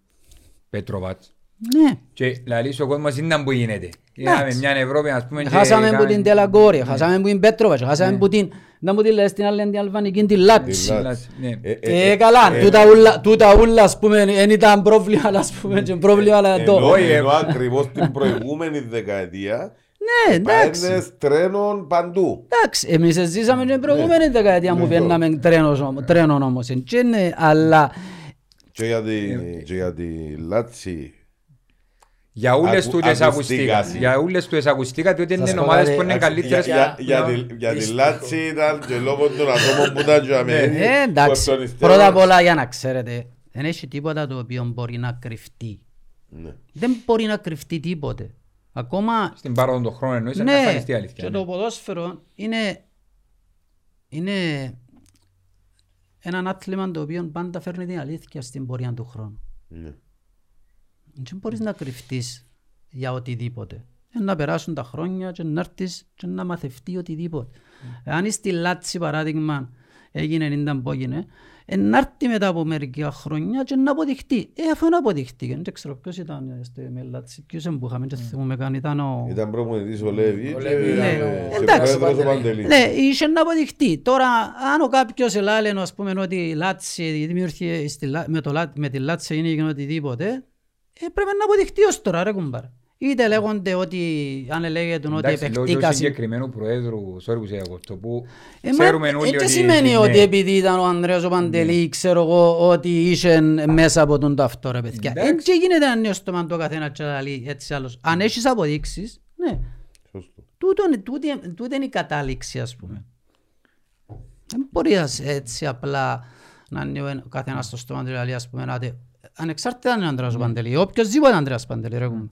Πέτροβατς, Ναι. και λαλείς ο κόσμος είναι που γίνεται. Είδαμε μια Ευρώπη, ας πούμε, και Χάσαμε που κάνει- την Τελαγκόρη, χάσαμε που την Πέτροβα, χάσαμε που την... Να μου τη λες την άλλη την Αλβανική, την Λάτσι. Τη Λάτση, ναι. Ε, Ε, καλά, τούτα ούλα- τούτα ούλα, ας πούμε, δεν ήταν πρόβλημα, αλλά, ας πούμε, και πρόβλημα, αλλά Ενώ, το... ενώ ακριβώς την προηγούμενη δεκαετία Ναι, εντάξει. Πάενες τρένων παντού. Εντάξει, εμείς ζήσαμε την προηγούμενη δεκαετία που Ναι, παίρναμε τρένος όμως- τρένον όμως. εν και ναι, Αλλά Και για τη, Ε, και για τη Λάτσι. Για όλες Ακου- τούτες ακουστήκα. ακουστήκα. Για όλες τούτες ακουστήκα, διότι είναι Σας πω ομάδες κάτι, που είναι Για, καλύτερες. για, για, Ναι. τη, για τη Δύσκολο. Λάτσι ήταν και λόγω των ατόμων που ήταν και αμένοι. ε, εντάξει, που τον υστέρων- πρώτα απ' όλα για να ξέρετε, δεν έχει τίποτα το οποίο μπορεί να κρυφτεί. Ναι. Δεν μπορεί να κρυφτεί τίποτε. Ακόμα Στην πάροδο των χρόνων εννοείς, να Ναι, εμφανιστεί η αλήθεια. και ναι. το ποδόσφαιρο είναι, είναι ένα άθλημα το οποίο πάντα φέρνει την αλήθεια στην πορεία του χρόνου. Ναι. Δεν μπορείς να κρυφτείς για οτιδήποτε. Ε, Να περάσουν τα χρόνια και να έρθεις και να μαθευτεί οτιδήποτε. Αν στη Λάτση παράδειγμα έγινε, ήταν που έγινε, ε, να έρθει μετά από μερικά χρόνια και να αποδειχτεί. Ε, αφού να αποδειχτεί. Δεν ξέρω ποιος ήταν στη με Λάτση, ποιος εμπούχαμε, δεν θυμούμαι καν, ήταν ο... Ήταν προπονητής ο Λέβη Ο και Λέβη ήταν ε, ο- και εντάξει. πρόεδρος ο Παντελής. Ναι, είχε να αποδειχτεί. Τώρα, αν ο κάποιος ελάλε, ας πούμε, ότι η Λάτση δημιουργήθηκε στη Λά- με, το, Λά- με τη Λάτση είναι γίνει οτιδήποτε, ε, πρέπει να αποδειχτεί ως τώρα, ρε κουμπάρ. Είτε λέγονται ότι, αν λέγεται ότι Εντάξει, λόγω του επεκτήκα... συγκεκριμένου προέδρου, sorry που σε διακόπτω, που Ε, μα, ξέρουμε όλοι έτσι ότι... σημαίνει ναι, ότι επειδή ήταν ο Ανδρέας ο Παντελή, ξέρω εγώ, ότι είχε μέσα από τον ταυτό ρε παιδιά. Εντάξει. Έτσι γίνεται να νιώσει το μαν το καθένα και να λέει έτσι άλλος. Αν έχεις αποδείξεις, ναι, Σωστό. τούτο, είναι- τούτη, τούτη είναι η κατάληξη ας πούμε. Δεν μπορεί ας έτσι απλά να είναι ο ένα- ο καθένας στο στόμα του να λέει ας πούμε να τε- ανεξάρτητα αν είναι ο Ανδρέας ο Παντελή, οποιοςδήποτε Ανδρέας Παντελή ρε κουμπάρ.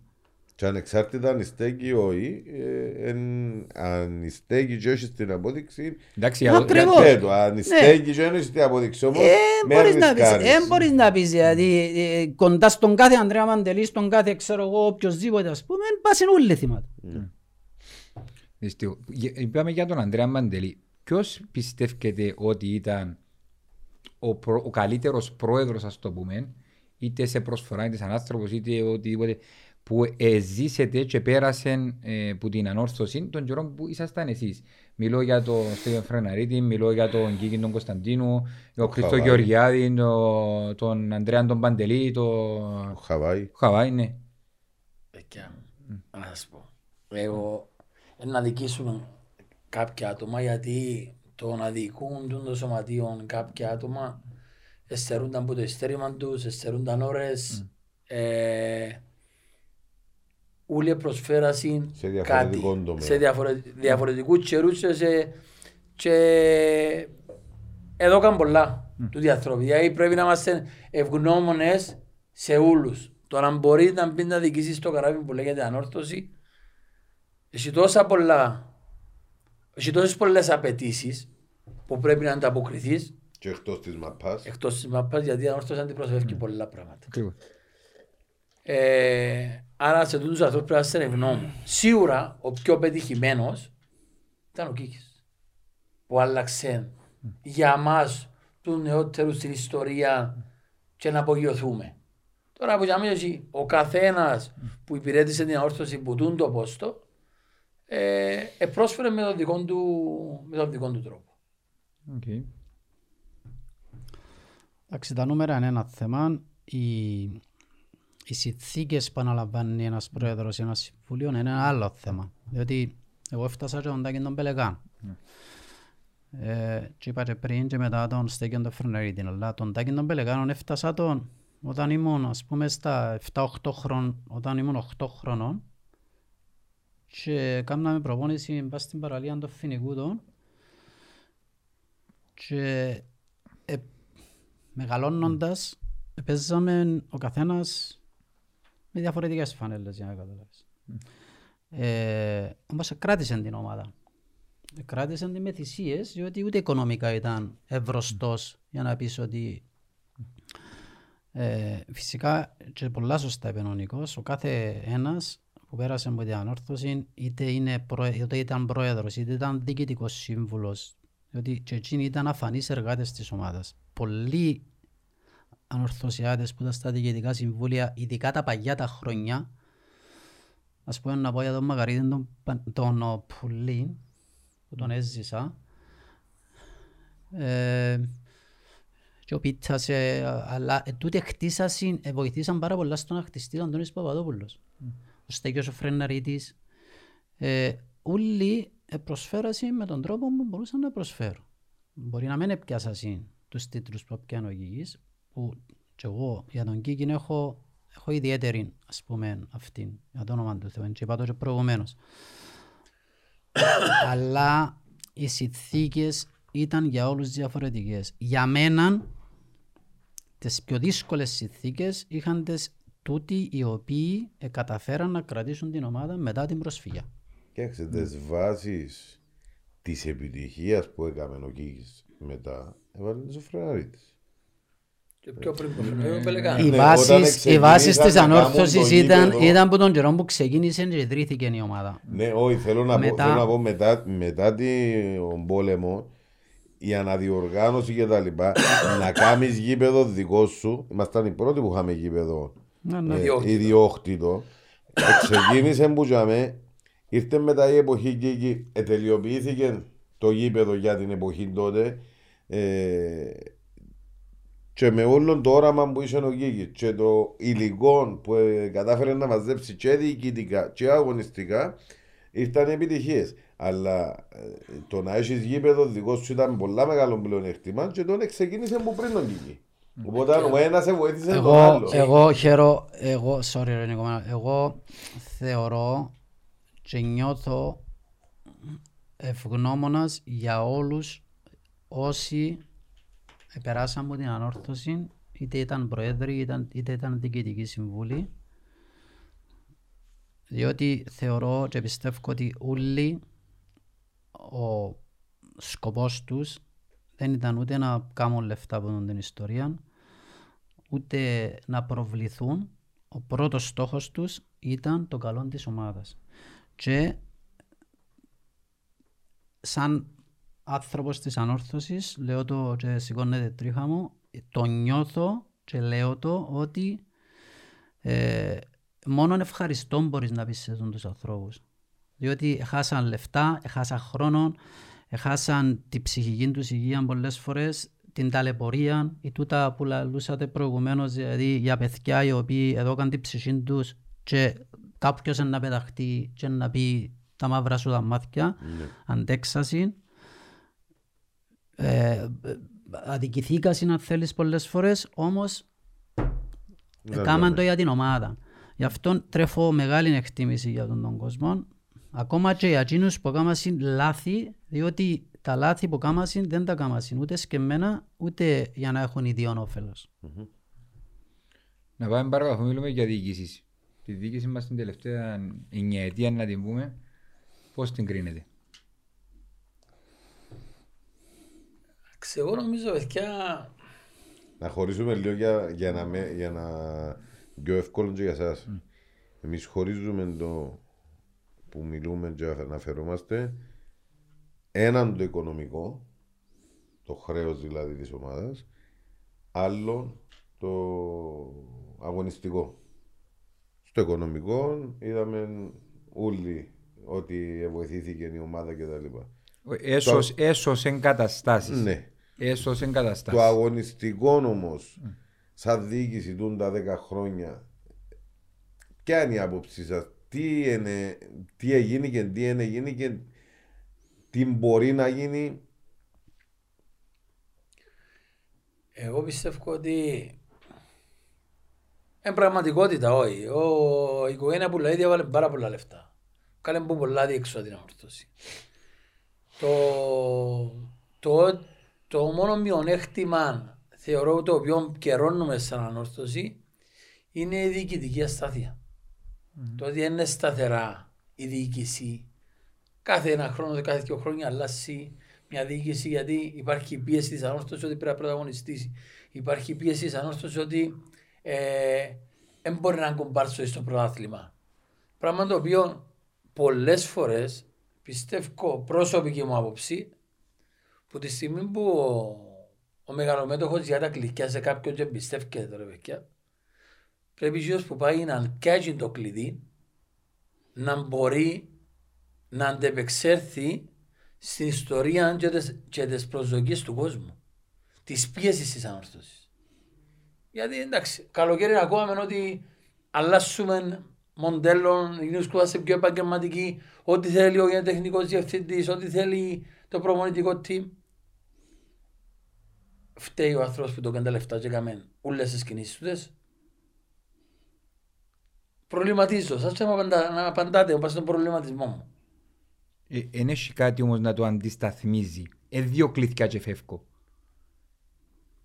Και ανεξάρτητα αν στέκει ή όχι, ε, εν- αν στέκει και όχι στην απόδειξη, Εντάξει, για- Ακριβώς. για- τέτο. Αν στέκει και όχι στην απόδειξη όμως, Ε, με μπορείς να πεις, ρισκάρεις. ε, μπορείς να πεις, δηλαδή, ε, κοντά στον κάθε Ανδρέα Μαντελής, στον κάθε, ξέρω εγώ, οποιοσδήποτε, ας πούμε, πάσουν όλοι θύματα. Δυστυχώς. Γε- Είπαμε για τον Ανδρέα Μαντελή. Ποιος πιστεύετε ότι ήταν ο, προ, ο καλύτερος πρόεδρος, ας το πούμε, είτε σε προσφορά, είτε σαν άνθρωπος, είτε οτιδήποτε, που ζήσετε και πέρασε ε, που την ανόρθωση των καιρών που ήσασταν εσείς. Μιλώ για τον Στέφαν Φρεναρίτη, μιλώ για τον Κίκη τον Κωνσταντίνου, τον Χρήστο Χαβάη. Γεωργιάδη, τον, τον Ανδρέα τον Παντελή, τον Ο Χαβάη. Χαβάη, ναι. Παιδιά, να σας πω. Εγώ ε, να δικήσουμε κάποια άτομα γιατί το να δικούν των σωματείων κάποια άτομα εστερούνταν από το ειστέρημα τους, εστερούνταν ώρες. Ε, Ούλοι προσφέρασαν Σε κάτι διαφορετικό τομέα. σε διαφορε- διαφορετικούς καιρούς και, σε- και εδώ κάνουν πολλά του διαθρώποι. Δηλαδή πρέπει να είμαστε ευγνώμονες σε όλους. Το να μπορεί να μπει να δικήσεις το καράβι που λέγεται ανόρθωση έχει τόσα πολλά έχει τόσες πολλές απαιτήσεις που πρέπει να ανταποκριθείς Και εκτός της μαπάς. εκτός της μαπάς γιατί η ανόρθωση αντιπροσωπεύει πολλά πράγματα. Ακριβώς. Ε, άρα σε τούτους ανθρώπους πρέπει να είστε ευγνώμων. Σίγουρα ο πιο πετυχημένος ήταν ο Κίκης που άλλαξε για μας τους νεότερους στην ιστορία και να απογειωθούμε. Τώρα που για εσύ, ο καθένας που υπηρέτησε την Ανόρθωση που τούν το πόστο ε, ε, πρόσφερε με τον δικό του, με τον δικό του τρόπο. Οκ. Εντάξει, τα νούμερα είναι ένα θέμα. Οι, οι συνθήκες που αναλαμβάνει ένας πρόεδρος ή ένας συμβούλιο είναι ένα άλλο θέμα. Διότι εγώ έφτασα και τον Τάκη τον Πελεκάν. Ε, και είπα και πριν και μετά τον Στέκιον τον Φρενερίτη. Αλλά τον Τάκη τον Πελεκάν έφτασα τον όταν ήμουν ας πούμε στα 7-8 χρονών, όταν ήμουν 8 χρονών και κάναμε προπόνηση πας στην παραλία των Φινικούτων και ε, μεγαλώνοντας παίζαμε ο καθένας με διαφορετικές φανέλες για να καταλάβεις. Ε, όμως κράτησε την ομάδα. Κράτησε την με θυσίες, διότι ούτε οικονομικά ήταν ευρωστός για να πεις ότι ε, φυσικά και πολλά σωστά είπε ο Νικός, ο κάθε ένας που πέρασε από την ανόρθωση είτε, είναι προ, είτε ήταν πρόεδρος είτε ήταν διοικητικός σύμβουλος διότι και εκείνοι ήταν αφανείς εργάτες της ομάδας. Πολλοί ανορθωσιάτες που ήταν στα διοικητικά συμβούλια, ειδικά τα παγιά τα χρόνια, ας πούμε να πω για τον Μαγαρίδη τον, Πα- τον ο, Πουλή, που τον έζησα, ε, και ο Πίτσας, ε, αλλά ε, τούτοι χτίσασαν, ε, βοηθήσαν πάρα πολλά στο να χτιστεί ο Αντώνης Παπαδόπουλος. Ο Στέγιος ο Φρεναρίτης. Ε, όλοι ε, προσφέρασαν με τον τρόπο που μπορούσαν να προσφέρουν. Μπορεί να μην έπιασαν τους τίτλους που έπιανε ο Κίκης, που και εγώ για τον Κίκη έχω, έχω ιδιαίτερη, ας πούμε, αυτήν, για το όνομα του Θεού, και είπα το και προηγουμένως. Αλλά οι συνθήκες ήταν για όλους διαφορετικές. Για μένα, τις πιο δύσκολες συνθήκες είχαν τις τούτοι οι οποίοι ε, καταφέραν να κρατήσουν την ομάδα μετά την προσφυγιά. Κοίταξε, τις βάσεις της επιτυχίας που έκαμε ο Κίκης μετά, έβαλε τις ο Φρεναρίτης. Και πιο πριν το φαινόμενο, ο Πελεκάνος. Οι Ναι, βάσεις, όταν οι ξεκινήσαν βάσεις της να κάνουν ανόρθωσης το ήταν, γήπεδο- ήταν από τον καιρό που ξεκίνησε και ιδρύθηκε η ομάδα. Ναι, όχι, θέλω να, Μετά- πω, θέλω να πω μετά, μετά τον πόλεμο, η αναδιοργάνωση και τα λοιπά, να κάνεις γήπεδο δικό σου, ήμασταν οι πρώτοι που είχαμε γήπεδο Ναι, ναι. ε, Ιδιόκτητο. ιδιόκτητο. Ε, Ξεκίνησε που τζαμέ, ήρθε μετά η εποχή και εκεί, ετελειοποιήθηκε το γήπεδο για την εποχή τότε ε, και με όλο το όραμα που είχε ο Κίκης και το υλικό που ε, κατάφερε να μαζέψει και διοικητικά και αγωνιστικά ήρθαν επιτυχίες. Αλλά ε, το να έχεις γήπεδο δικός σου ήταν πολλά μεγάλο πλεονέκτημα και τότε ξεκίνησε που πριν τον Κίκη. Οπότε ο ένας σε βοήθησε τον Εγώ, άλλο. εγώ χαίρο, εγώ, sorry ρε Νίκο, εγώ θεωρώ και νιώθω ευγνώμονας για όλους όσοι περάσαν από την ανόρθωση, είτε ήταν προέδροι, ήταν, είτε ήταν διοικητικοί συμβούλοι, διότι θεωρώ και πιστεύω ότι όλοι ο σκοπός τους δεν ήταν ούτε να κάνουν λεφτά από την ιστορία, ούτε να προβληθούν. Ο πρώτος στόχος τους ήταν το καλό της ομάδας. Και σαν άνθρωπος της ανόρθωσης, λέω το και σηκώνεται τρίχα μου, το νιώθω και λέω το ότι ε, μόνον ευχαριστώ μπορείς να πεις σε αυτούς τους ανθρώπους. Διότι χάσαν λεφτά, χάσαν χρόνο, χάσαν τη ψυχική τους υγεία πολλές φορές, την ταλαιπωρία, η τούτα που λαλούσατε προηγουμένως, δηλαδή για παιδιά οι οποίοι εδώ κάνουν την ψυχή τους και κάποιος να πεταχτεί και να πει τα μαύρα σου τα μάτια, αντέξαση. Ε, αδικηθήκασαν αν θέλεις πολλές φορές, όμως Κάμαν το για την ομάδα. Γι' αυτό τρέφω μεγάλη εκτίμηση για τον, τον κόσμο. Ακόμα και για εκείνους που έκαναν λάθη, διότι τα λάθη που έκαναν δεν τα έκαναν ούτε σκεμμένα, ούτε για να έχουν ιδιόν όφελος. Να πάμε παρακαλώ, μιλούμε για διοίκησης. Τη διοίκηση μας την τελευταία εννιαετία να την πούμε, πώς την κρίνετε. Εγώ νομίζω, παιδιά, Να χωρίσουμε λίγο για, για, να, με, για να πιο εύκολο και για εσάς. Εμείς χωρίζουμε το που μιλούμε και αναφερόμαστε έναν το οικονομικό, το χρέος δηλαδή της ομάδας, άλλο το αγωνιστικό. Στο οικονομικό είδαμε όλοι ότι βοηθήθηκε η ομάδα κτλ. Έσως, έσως εγκαταστάσεις. Ναι. Έσως Το εγκαταστάσεις. αγωνιστικό όμως, σαν διοίκηση τούν τα 10 χρόνια, ποια είναι η άποψή σας, τι, είναι, τι έγινε και τι είναι γίνει και τι μπορεί να γίνει; εγώ πιστεύω ότι Εν πραγματικότητα, όχι. Ο, η οικογένεια που λέει διέβαλε πάρα πολλά λεφτά. Κάλε που πολλά διεξόδια την αμορφωσή. Το, το, το μόνο μειονέκτημα θεωρώ το οποίο καιρώνουμε σαν ανόρθωση είναι η διοικητική αστάθεια. Το ότι είναι σταθερά η διοίκηση. Κάθε ένα χρόνο, κάθε δύο χρόνια αλλάζει μια διοίκηση γιατί υπάρχει πίεση τη ανόρθωση ότι πρέπει να πρωταγωνιστήσει. Υπάρχει πίεση τη ανόρθωση ότι ε, δεν μπορεί να κομπάρσω στο πρωτάθλημα. Πράγμα το οποίο πολλές φορές πιστεύω πρόσωπική μου άποψη που τη στιγμή που ο, ο μεγαλομέτωχος για τα κλειδιά σε κάποιον και εμπιστεύεται τώρα παιδιά, πρέπει ο που πάει να κάτσει το κλειδί να μπορεί να αντεπεξέλθει στην ιστορία και τις, και τις προσδοκίες του κόσμου. Της πίεσης της ανόρθωσης. Γιατί εντάξει, καλοκαίρι ακούγαμε ότι αλλάσουμε μοντέλο, γίνουμε πιο επαγγελματικοί, ό,τι θέλει ο τεχνικό διευθυντής, ό,τι θέλει το προμονητικό team. Φταίει ο άνθρωπος που το κάνει τα λεφτά και έκαμε όλες τις κινήσεις τους. Προβληματίζω. Σας να απαντάτε, όπως τον προβληματισμό μου. Δεν έχει κάτι όμως να το αντισταθμίζει. Ε, δύο κλειδιά και φεύγω.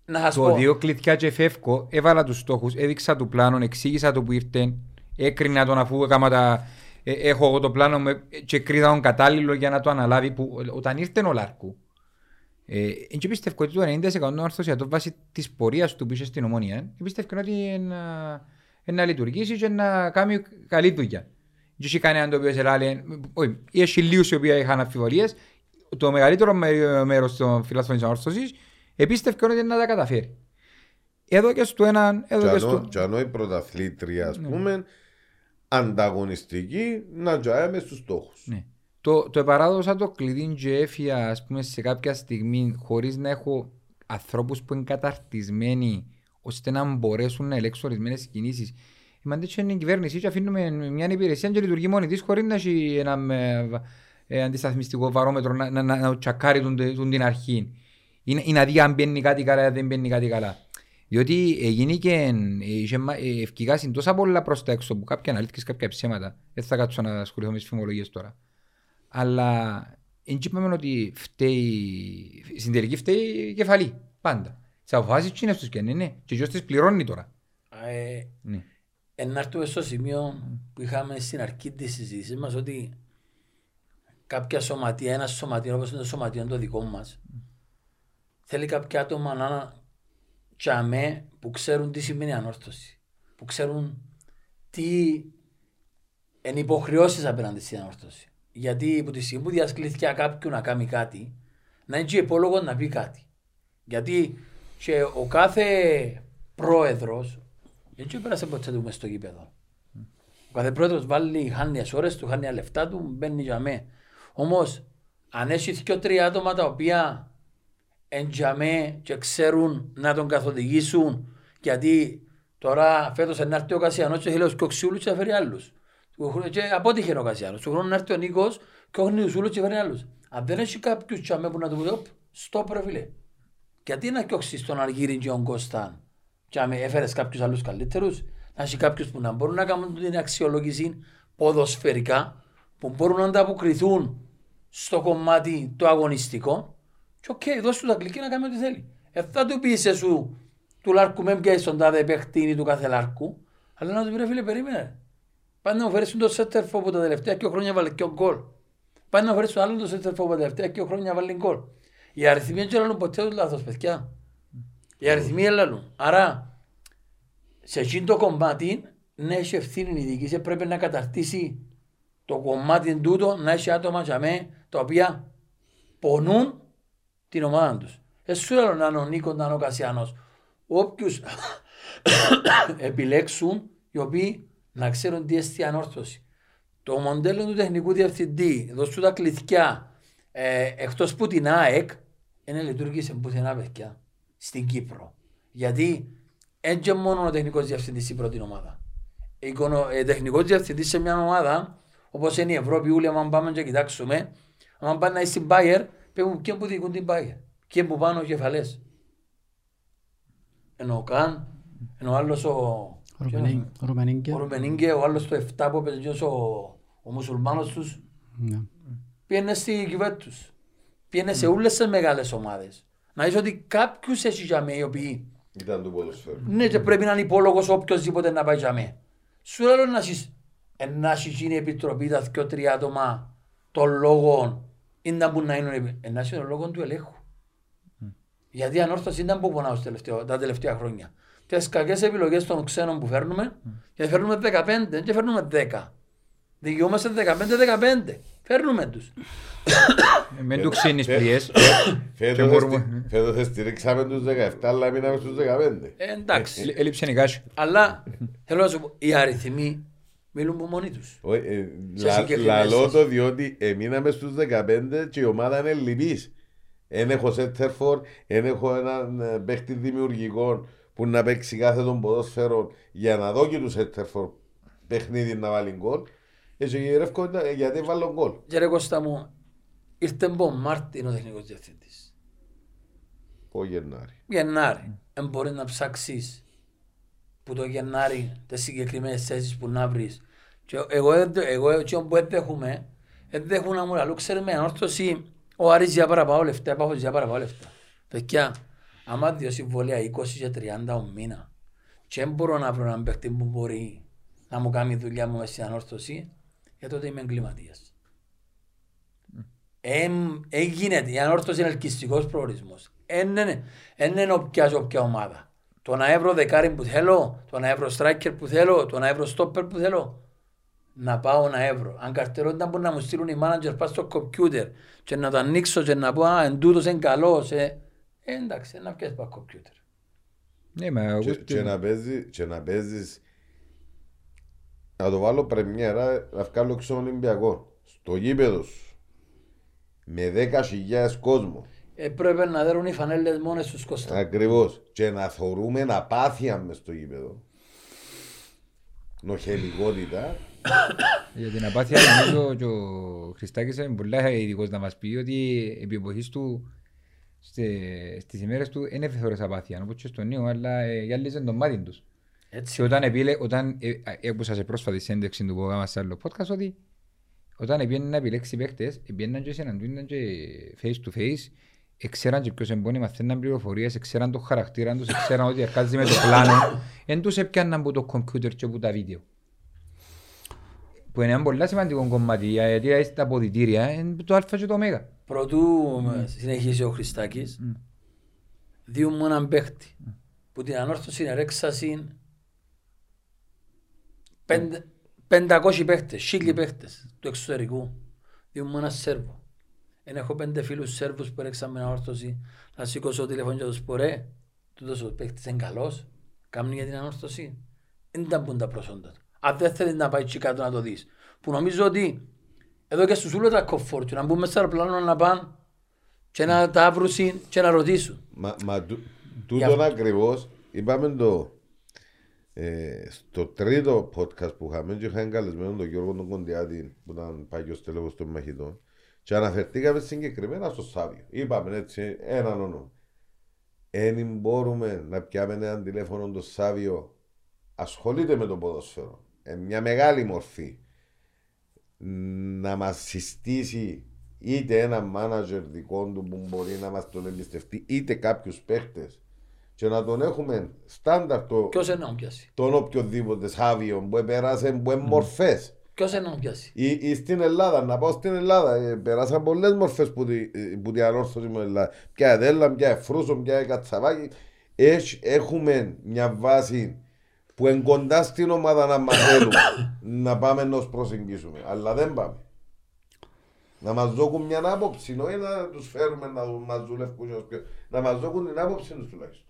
Να σας Το πω. δύο κλειδιά και φεύγω, έβαλα τους στόχους, έδειξα του πλάνο, εξήγησα το που ήρθε, έκρινα τον αφού έκαμα τα... ε, έχω εγώ το πλάνο με- και κρίνα τον κατάλληλο για να το αναλάβει που, όταν ήρθε ο Λάρκου. Ε, και πιστεύω ότι το 90% των ορθωσιατών βάσει της πορείας του που είχε στην ομόνια, ε, πιστεύω ότι να, να λειτουργήσεις και να κάνει καλή δουλειά. Και είχε κανέναν το οποίο σε λέει, όχι, έχει λίγους οι οποίοι είχαν αμφιβολίες, το μεγαλύτερο μέ- μέρος των φιλάθλων της ορθωσής επίστευκε ότι να τα καταφέρει. Εδώ και στο έναν, εδώ και Και στο... ανώ- Και ενώ η πρωταθλήτρια, ας πούμε, ανταγωνιστική, να τζαέμε στους στόχους. Ναι. Το, το επαράδοσα το κλειδί και έφυγα ας πούμε, σε κάποια στιγμή χωρίς να έχω ανθρώπους που είναι καταρτισμένοι ώστε να μπορέσουν να ελέγξουν ορισμένες κινήσεις. Είμαστε έτσι είναι η κυβέρνηση και αφήνουμε μια υπηρεσία και λειτουργεί μόνη της χωρίς να έχει ένα ε, ε, αντισταθμιστικό βαρόμετρο να, να, να, να τσακάρει τον, τον την αρχή. Είναι, είναι αδεί αν μπαίνει κάτι καλά ή δεν μπαίνει κάτι καλά. Διότι έγινε και ε, είχε μα- ε, ευκαιρία τόσα πολλά προς τα έξω που κάποια αναλύτικες, κάποια ψέματα. Δεν θα κάτσω να ασχοληθώ με τις φημολογίες τώρα. Αλλά δεν είπαμε ότι φταίει, στην τελική φταίει η κεφαλή. Πάντα. Τι αποφάσεις τι είναι στους και ναι, ναι. Και ποιος τις πληρώνει τώρα. Ε, Ναι. Εν να έρθουμε στο σημείο που είχαμε στην αρχή της συζήτησης μας ότι κάποια σωματεία, ένας σωματείο όπως είναι το σωματείο το δικό μας, θέλει κάποια άτομα να είναι τσαμέ που ξέρουν τι σημαίνει ανόρθωση. Που ξέρουν τι είναι υποχρεώσεις απέναντι στην ανόρθωση. Γιατί από τη στιγμή που διασκλήθηκε κάποιον να κάνει κάτι, να είναι και υπόλογος να πει κάτι. Γιατί και ο κάθε πρόεδρος δεν πέρασε ποτέ του μες στο γήπεδο. Ο κάθε πρόεδρος βάλει, χάνει τις ώρες του, χάνει τα λεφτά του, μπαίνει για μέ. Όμως, αν έχει δύο τρία άτομα τα οποία εντιαμέ και ξέρουν να τον καθοδηγήσουν, γιατί τώρα φέτος να έρθει ο Κασιανός και θέλει ο Σκοξιούλους και θα φέρει άλλους. Και απότυχε ο Κασιανός. Του χρόνου να έρθει ο Νίκος και ο Νιουσούλος και φέρει άλλους. Αν δεν έχει κάποιους τσαμέ που να του πει, «Οπ, στόπ ρε φίλε. Γιατί να κιόξεις τον Αργύρι και τον Κώσταν και αν έφερες κάποιους άλλους καλύτερους, να έχει κάποιους που να μπορούν να κάνουν την αξιολόγηση ποδοσφαιρικά, που μπορούν να ανταποκριθούν στο κομμάτι το αγωνιστικό και οκ, δώσ' του τα κλικί να κάνει ό,τι θέλει. Ε, θα του πεις εσύ του λάρκου με πιάσεις τον τάδε παίχτη του κάθε λάρκου, αλλά να του πει ρε φίλε περίμενε. Πάνε να μου φέρεις τον σέτερφο που τα τελευταία και χρόνια βάλε και ο γκολ. Πάνε να μου φέρεις τον άλλον τον σέτερφο που τα τελευταία και χρόνια βάλε γκολ. Οι αριθμοί δεν λαλούν ποτέ τους λάθος παιδιά. Οι αριθμοί δεν λαλούν. Άρα σε εκείνο το κομμάτι να έχει ευθύνη η διοίκηση πρέπει να καταρτήσει το κομμάτι τούτο να έχει άτομα για μέ, τα οποία πονούν την ομάδα τους. Εσύ λέω να είναι ο Νίκος, να είναι ο Κασιάνος. Όποιους επιλέξουν οι οποίοι να ξέρουν τι εστί ανόρθωση. Το μοντέλο του τεχνικού διευθυντή, δώσου τα κλειδιά, ε, εκτός που την ΑΕΚ, δεν λειτουργήσε πουθενά παιδιά στην Κύπρο. Γιατί έτσι μόνο ο τεχνικός διευθυντής στην πρώτη ομάδα. Ο ε, τεχνικός διευθυντής σε μια ομάδα, όπως είναι η Ευρώπη, όλοι αν πάμε και κοιτάξουμε, αν πάνε να είσαι στην Bayer, πέφτουν και που διοικούν την Bayer. Και που πάνε ο κεφαλές. Ενώ ο Καν, ενώ ο άλλος ο, Ρουμενί- Ρουμενίγκε. Ο Ρουμενίγκε, ο άλλος το 7 που έπαιζε και ο, ο μουσουλμάνος τους, Ναι. πήγαινε στη Γιουβέντους. Πήγαινε σε όλες τις μεγάλες ομάδες. Να είσαι ότι κάποιους έχει για μέ οι οποίοι Ήταν του ποδοσφαίρου. ναι και πρέπει να είναι υπόλογος οποιοςδήποτε να πάει για μέ. Σου λέω να έχεις ε, να έχεις γίνει η επιτροπή τα δυο τρία άτομα των λόγων ή να μπουν να είναι ε, να έχει τον λόγος του ελέγχου. Γιατί η ανόρθωση ήταν που πονάω στο τελευταίο- τα τελευταία χρόνια. Και τις κακές επιλογές των ξένων που φέρνουμε, και φέρνουμε 15 και φέρνουμε 10. Δικαιούμαστε 15-15. Φέρνουμε τους. Ε, Μην του ξύνεις πλοίες. Και Φέτος μπορούμε- εστι- Φέτος στηρίξαμε τους 17, αλλά μείναμε στους 15. Ε, εντάξει. Έλει- Έλειψε η κάση. Αλλά θέλω να σου πω, οι αριθμοί μιλούν από μόνοι τους. Όχι, ε, Σε λα- συγκεκριμένες Λαλώ θέσεις. το διότι εμείναμε στους 15 και η ομάδα είναι λυπής. Εν έχω σέντερφορ, εν έχω έναν ε, παίχτη δημιουργικό που να παίξει κάθε τον ποδόσφαιρο για να δω και τους σέντερφορ παιχνίδι να βάλει γκολ. Έτσι γυρεύκω ε, γιατί βάλω γκολ. Και ρε Κώστα μου, ήρθε από Μάρτιν ο τεχνικός διευθυντής. Ο Γενάρη. Γενάρη. Δεν μπορεί να ψάξεις που το Γενάρη τις συγκεκριμένες θέσεις που να βρεις. Και εγώ, δεν το- εγώ έτσι που δεν δέχομαι, δεν δέχομαι να μου λαλού, ξέρεις με ανόρθωση, ο Άρης για παραπάνω λεφτά, πάω για παραπάνω λεφτά. Παιδιά, άμα δύο συμβολία 20 και 30 ο μήνα και δεν μπορώ να βρω έναν παίχτη που μπορεί να μου κάνει δουλειά μου μες στην ανόρθωση, για τότε είμαι εγκληματίας. Εμ, έγινε, η ανόρθωση είναι ελκυστικός προορισμός. Εν είναι, εν είναι όποια και όποια ομάδα. Το να έβρω δεκάρι που θέλω, το να έβρω striker που θέλω, το να έβρω stopper που θέλω. Να πάω να έβρω. Αν καρτερότητα μπορεί να μου στείλουν οι manager πάνω στο κομπιούτερ και να το ανοίξω και να πω «Α, εν τούτος είναι καλός». Ε, ε, εντάξει, να πιάσεις πάνω κομπιούτερ. Ναι, μα εγώ... Και, και, να παίζει, και να παίζεις να το βάλω πρεμιέρα να βγάλω έξω Ολυμπιακό. Στο γήπεδο σου. Με 10.000 κόσμο. Ε, πρέπει να δέρουν οι φανέλες μόνες τους Κώστα. ακριβώς. Και να θωρούμε απάθεια μες στο γήπεδο. Νοχελικότητα. Για την απάθεια νομίζω και ο Χριστάκης είναι πολλά ειδικός να μας πει ότι επί εποχής του στε- στις ημέρες του δεν έφερε απάθεια όπως και στον νέο αλλά ε, γυάλιζε τον μάτι τους. Και Έτσι. όταν επίλε, όταν ε, ε, έκουσα σε πρόσφατη σέντευξη του που έκανα σε άλλο podcast ότι όταν πήγαινε να επιλέξει παίχτες, πήγαιναν και συναντούνταν και face to face, εξέραν και ποιος εμπόνοι, μαθαίναν πληροφορίες, εξέραν το χαρακτήρα τους, εξέραν ότι αρκάζει με το πλάνο, εν τους έπιαναν από το κομπιούτερ και από τα βίντεο. Που είναι ένα πολύ σημαντικό κομμάτι, γιατί ε, τα αποδητήρια είναι το α και το ω. Πρωτού με συνεχίσει ο Χριστάκης, δύο μου έναν παίχτη που την ανόρθωση είναι ρέξαση πέντε- 500 παίχτες, χίλιοι παίχτες του εξωτερικού. Δύο μου έναν Σέρβο. Εν έχω πέντε φίλους Σέρβους που ρέξαν με ανόρθωση να σηκώσω το τηλέφωνο και να τους πω ρε, τούτος ο παίχτης είναι καλός, κάνει για την ανόρθωση. Δεν ήταν πούν τα προσόντα του. Αν δεν θέλεις να πάει εκεί κάτω να το δεις. Που νομίζω ότι εδώ και στους ούλους τα κοφόρτου να μπουν μέσα στο αεροπλάνο να πάνε και να τα βρουν και να ρωτήσουν. Μα, μα τού- Γι' τούτον αυτό. ακριβώς είπαμε το ε, στο τρίτο podcast που είχαμε και είχαμε καλεσμένο τον Γιώργο τον Κοντιάτη που ήταν παγιός τέλεχος των μαχητών και αναφερθήκαμε συγκεκριμένα στο Σάβιο. Είπαμε έτσι έναν όνομα. Εν μπορούμε να πιάμε έναν τηλέφωνο το Σάβιο ασχολείται με το ποδόσφαιρο. Ε, μια μεγάλη μορφή να μας συστήσει είτε ένα μάνατζερ δικό του που μπορεί να μας τον εμπιστευτεί είτε κάποιους παίχτες και να τον έχουμε στάνταρ το, Ποιος είναι να μου πιάσει; τον οποιοδήποτε Σάβιο που πέρασε που είναι μορφές Ποιος είναι να μου πιάσει; ή, ή στην Ελλάδα, να πάω στην Ελλάδα. Ε, περάσαν πολλές μορφές που, τη, ε, που την ανόρθωση μου Ελλάδα. Πια εδέλα, πια εφρούσο, πια κατσαβάκι. Έχ- έχουμε μια βάση που είναι κοντά στην ομάδα να μαθαίνουμε να πάμε να τους προσεγγίσουμε. Αλλά δεν πάμε. Να μας δώσουν μια άποψη, όχι να τους φέρουμε να δουν- μας δουλεύουν, ως πιο- να μας δώσουν την άποψη τους τουλάχιστον.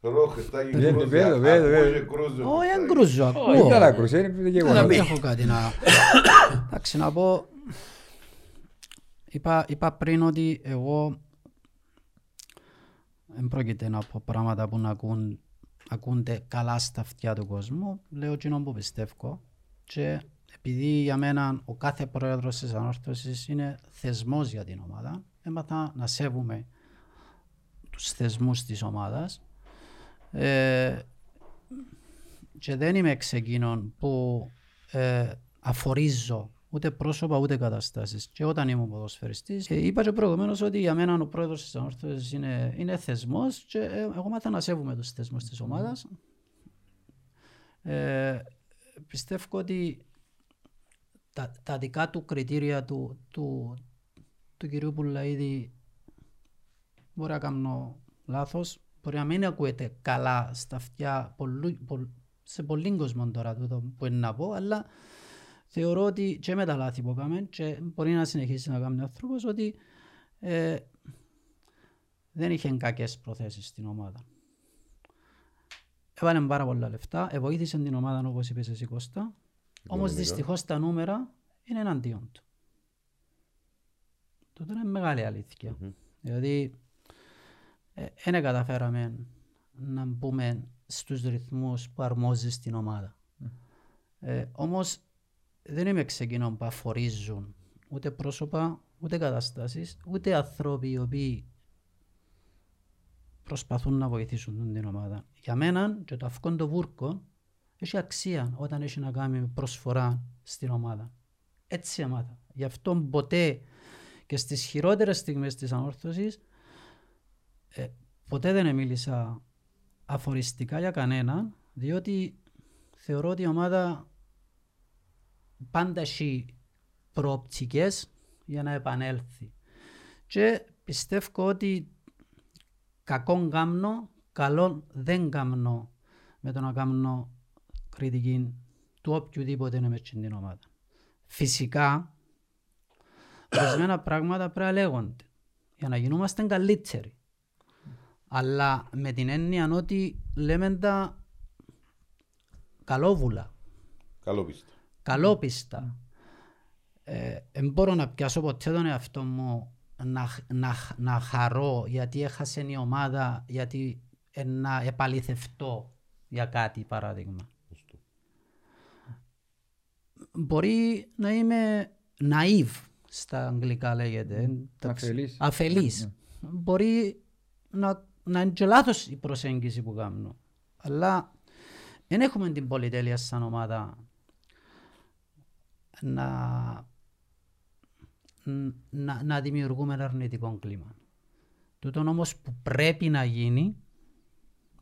Θεωρώ Χριστάκη Ναι, ναι, κρούζει, βέβαια, ακούω βέβαια. και κρούζει ο Όχι, Χριστάκης. δεν κρούζω, Όχι, ακούω. καλά κρούσε, είναι γεγονός. Δεν έχω κάτι να... Εντάξει, να πω... Είπα, είπα πριν ότι εγώ δεν πρόκειται να πω πράγματα που να ακούν, ακούνται καλά στα αυτιά του κόσμου. Λέω εκείνο που πιστεύω και επειδή για μένα ο κάθε πρόεδρος της ανόρθωσης είναι θεσμός για την ομάδα, έμαθα να σέβουμε τους θεσμούς της ομάδας Ε, και δεν είμαι εξ εκείνων που ε, αφορίζω ούτε πρόσωπα ούτε καταστάσεις. Και όταν ήμουν ποδοσφαιριστής, ε, είπα και προηγουμένως ότι για μένα ο πρόεδρος της Ανόρθωσης είναι, είναι θεσμός και ε, εγώ μάθα να σέβομαι τους θεσμούς της ομάδας. Ε, πιστεύω ότι τα, τα δικά του κριτήρια του, του, του κυρίου Πουλαίδη μπορεί να κάνω λάθος, μπορεί να μην ακούεται καλά στα αυτιά πολλού, πολλ- σε πολλοί κόσμο τώρα τούτο που είναι να πω, αλλά θεωρώ ότι και με τα λάθη που έκαμε και μπορεί να συνεχίσει να κάνει ο άνθρωπος ότι ε, δεν είχε κακές προθέσεις στην ομάδα. Έβαλε πάρα πολλά λεφτά, εβοήθησε την ομάδα όπως είπες εσύ Κώστα, όμως Οικονομικά. δυστυχώς τα νούμερα είναι εναντίον του. Τούτο είναι μεγάλη αλήθεια. Δηλαδή, δεν καταφέραμε να μπούμε στους ρυθμούς που αρμόζει στην ομάδα. Ε, όμως, δεν είμαι εξ εκείνων που αφορίζουν ούτε πρόσωπα, ούτε καταστάσεις, ούτε άνθρωποι οι οποίοι προσπαθούν να βοηθήσουν την ομάδα. Για μένα και το αυκόν το βούρκο έχει αξία όταν έχει να κάνει με προσφορά στην ομάδα. Έτσι έμαθα. Γι' αυτό ποτέ και στις χειρότερες στιγμές της ανόρθωσης ε, ποτέ δεν μίλησα αφοριστικά για κανέναν διότι θεωρώ ότι η ομάδα πάντα έχει προοπτικές για να επανέλθει. Και πιστεύω ότι κακόν κάμνο, καλό δεν κάμνω με το να κάνω κριτική του οποιοδήποτε είναι μες στην ομάδα. Φυσικά, ορισμένα πράγματα πρέπει να λέγονται για να γινόμαστε καλύτεροι. Αλλά με την έννοια ότι λέμε τα καλόβουλα, Καλόπιστα. Καλόπιστα. Ε, δεν μπορώ να πιάσω ποτέ τον εαυτό μου να, να, να χαρώ γιατί έχασε η ομάδα, γιατί ε, να επαληθευτώ για κάτι παράδειγμα. Μπορεί να είμαι naive στα αγγλικά λέγεται. εντάξει. Αφελής. Αφελής. Μπορεί να, να είναι και λάθος η προσέγγιση που κάνω. Αλλά δεν έχουμε την πολυτέλεια σαν ομάδα να, να, να δημιουργούμε ένα αρνητικό κλίμα. Τούτο όμως που πρέπει να γίνει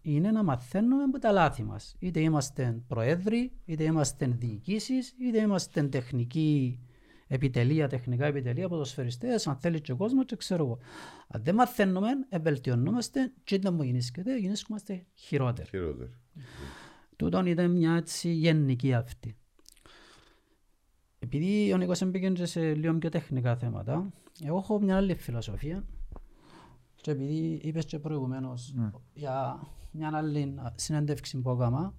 είναι να μαθαίνουμε από τα λάθη μας. Είτε είμαστε προέδροι, είτε είμαστε διοικήσεις, είτε είμαστε τεχνική επιτελεία, τεχνικά επιτελεία, ποδοσφαιριστές, αν θέλει και ο κόσμος και ξέρω εγώ. Αν δεν μαθαίνουμε, ευελτιωνόμαστε και όταν μου γεννήσκεται, γεννήσκομαστε χειρότεροι. Χειρότερο. Τούτον ήταν μια έτσι γενική αυτή. Επειδή ο Νίκος έμπαικε και σε λίγο πιο τεχνικά θέματα, εγώ έχω μια άλλη φιλοσοφία και επειδή είπες και προηγουμένως για μια άλλη συνέντευξη που έκανα,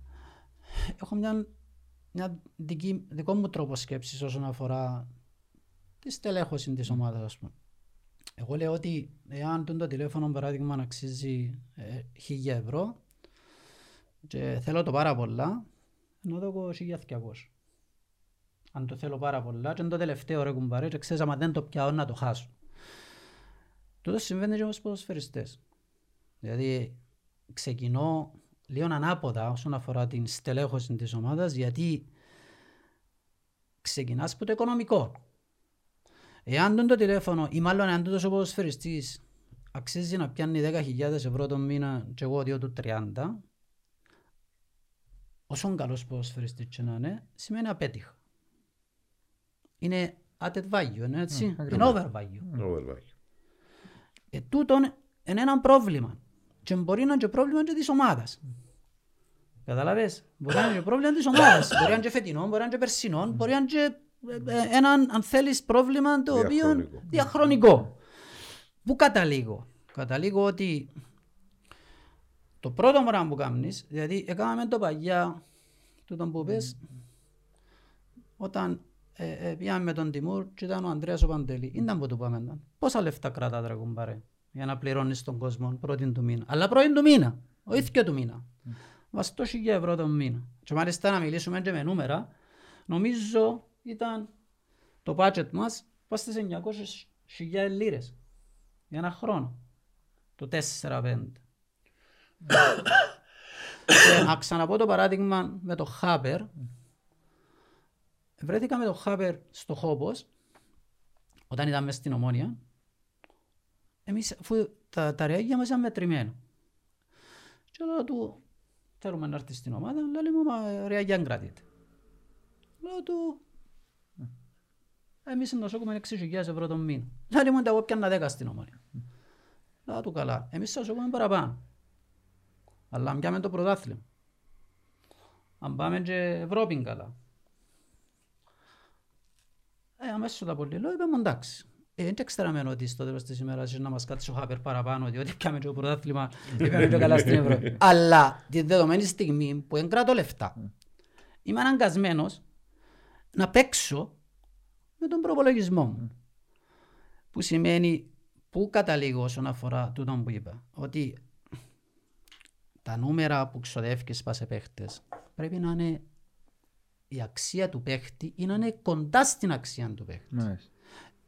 έχω μια, μια δική, δικό μου τρόπο σκέψης όσον αφορά τη στελέχωση της ομάδας, ας πούμε. Εγώ λέω ότι εάν το τηλέφωνο παράδειγμα αξίζει ε, 1000 ευρώ και θέλω το πάρα πολλά, να δω 1200. Αν το θέλω πάρα πολλά και είναι το τελευταίο ρε κουμπάρε και ξέρεις άμα δεν το πιάω να το χάσω. Τούτος συμβαίνει και με τους ποδοσφαιριστές. Δηλαδή ξεκινώ λίγο ανάποδα όσον αφορά την στελέχωση της ομάδας γιατί ξεκινάς από το οικονομικό. Εάν τον το τηλέφωνο ή μάλλον αν τούτος ο ποδοσφαιριστής αξίζει να πιάνει 10.000 ευρώ το μήνα και εγώ δύο του 30 όσο καλός ποδοσφαιριστής και να είναι, σημαίνει απέτυχα. Είναι added value, είναι έτσι, είναι over value. Overvalue. Ε, τούτον είναι ένα πρόβλημα. Και μπορεί να είναι και πρόβλημα και της ομάδας. Καταλαβες; Μπορεί να είναι και πρόβλημα της ομάδας. Μπορεί να είναι και φετινό, μπορεί να είναι και περσινό, μπορεί να είναι και ε, ε, ένα, αν θέλεις, πρόβλημα το οποίο Διαχρονικό. διαχρονικό. Πού καταλήγω; Καταλήγω ότι το πρώτο πράγμα που κάνεις, δηλαδή έκαναμε το παγιά τούτον που πες, όταν ε, ε, πήγαμε με τον Τιμούρ και ήταν ο Ανδρέας ο Παντελή. Ήταν που του πάμε. ήταν. Πόσα λεφτά κρατά τώρα κουμπάρε για να πληρώνεις τον κόσμο πρώτη του μήνα. Αλλά πρώτη του μήνα, όχι και του μήνα. Βαστό χιλιά ευρώ τον μήνα. Και μάλιστα να μιλήσουμε και με νούμερα, νομίζω ήταν το budget μας πάει στις 900.000 λίρες για ένα χρόνο. Το 4-5. Και να ξαναπώ το παράδειγμα με το Χάπερ. Βρέθηκα με το Χάπερ στο Χόπος, όταν ήταν μέσα στην Ομόνια. Εμείς, αφού τα, τα ρέγγια μας ήταν μετρημένα. Και λέω του, θέλουμε να έρθεις στην ομάδα, λέει μου, μα ρέγγια αν κρατείτε. Λέω του, εμείς να σώκουμε 6.000 ευρώ τον μήνα. Λέει μου, εγώ πιάνα 10 στην Ομόνια. Λέω του καλά, εμείς θα σώκουμε παραπάνω. Αλλά αν πιάμε το πρωτάθλημα. Αν πάμε και Ευρώπη καλά. Ε, αμέσως τα πολύ λέω, είπαμε εντάξει. Ε, δεν ξέραμε ότι στο τέλος της ημέρας να μας κάτσει ο Χάπερ παραπάνω, διότι πιάμε και το πρωτάθλημα, είπαμε και καλά στην Ευρώπη. Αλλά τη δεδομένη στιγμή που εγκράτω λεφτά, είμαι αναγκασμένος να παίξω με τον προπολογισμό μου. Που σημαίνει, πού καταλήγω όσον αφορά τούτο που είπα, ότι τα νούμερα που ξοδεύεις πας σε παίχτες πρέπει να είναι η αξία του παίχτη ή να είναι κοντά στην αξία του παίχτη. Μάλιστα.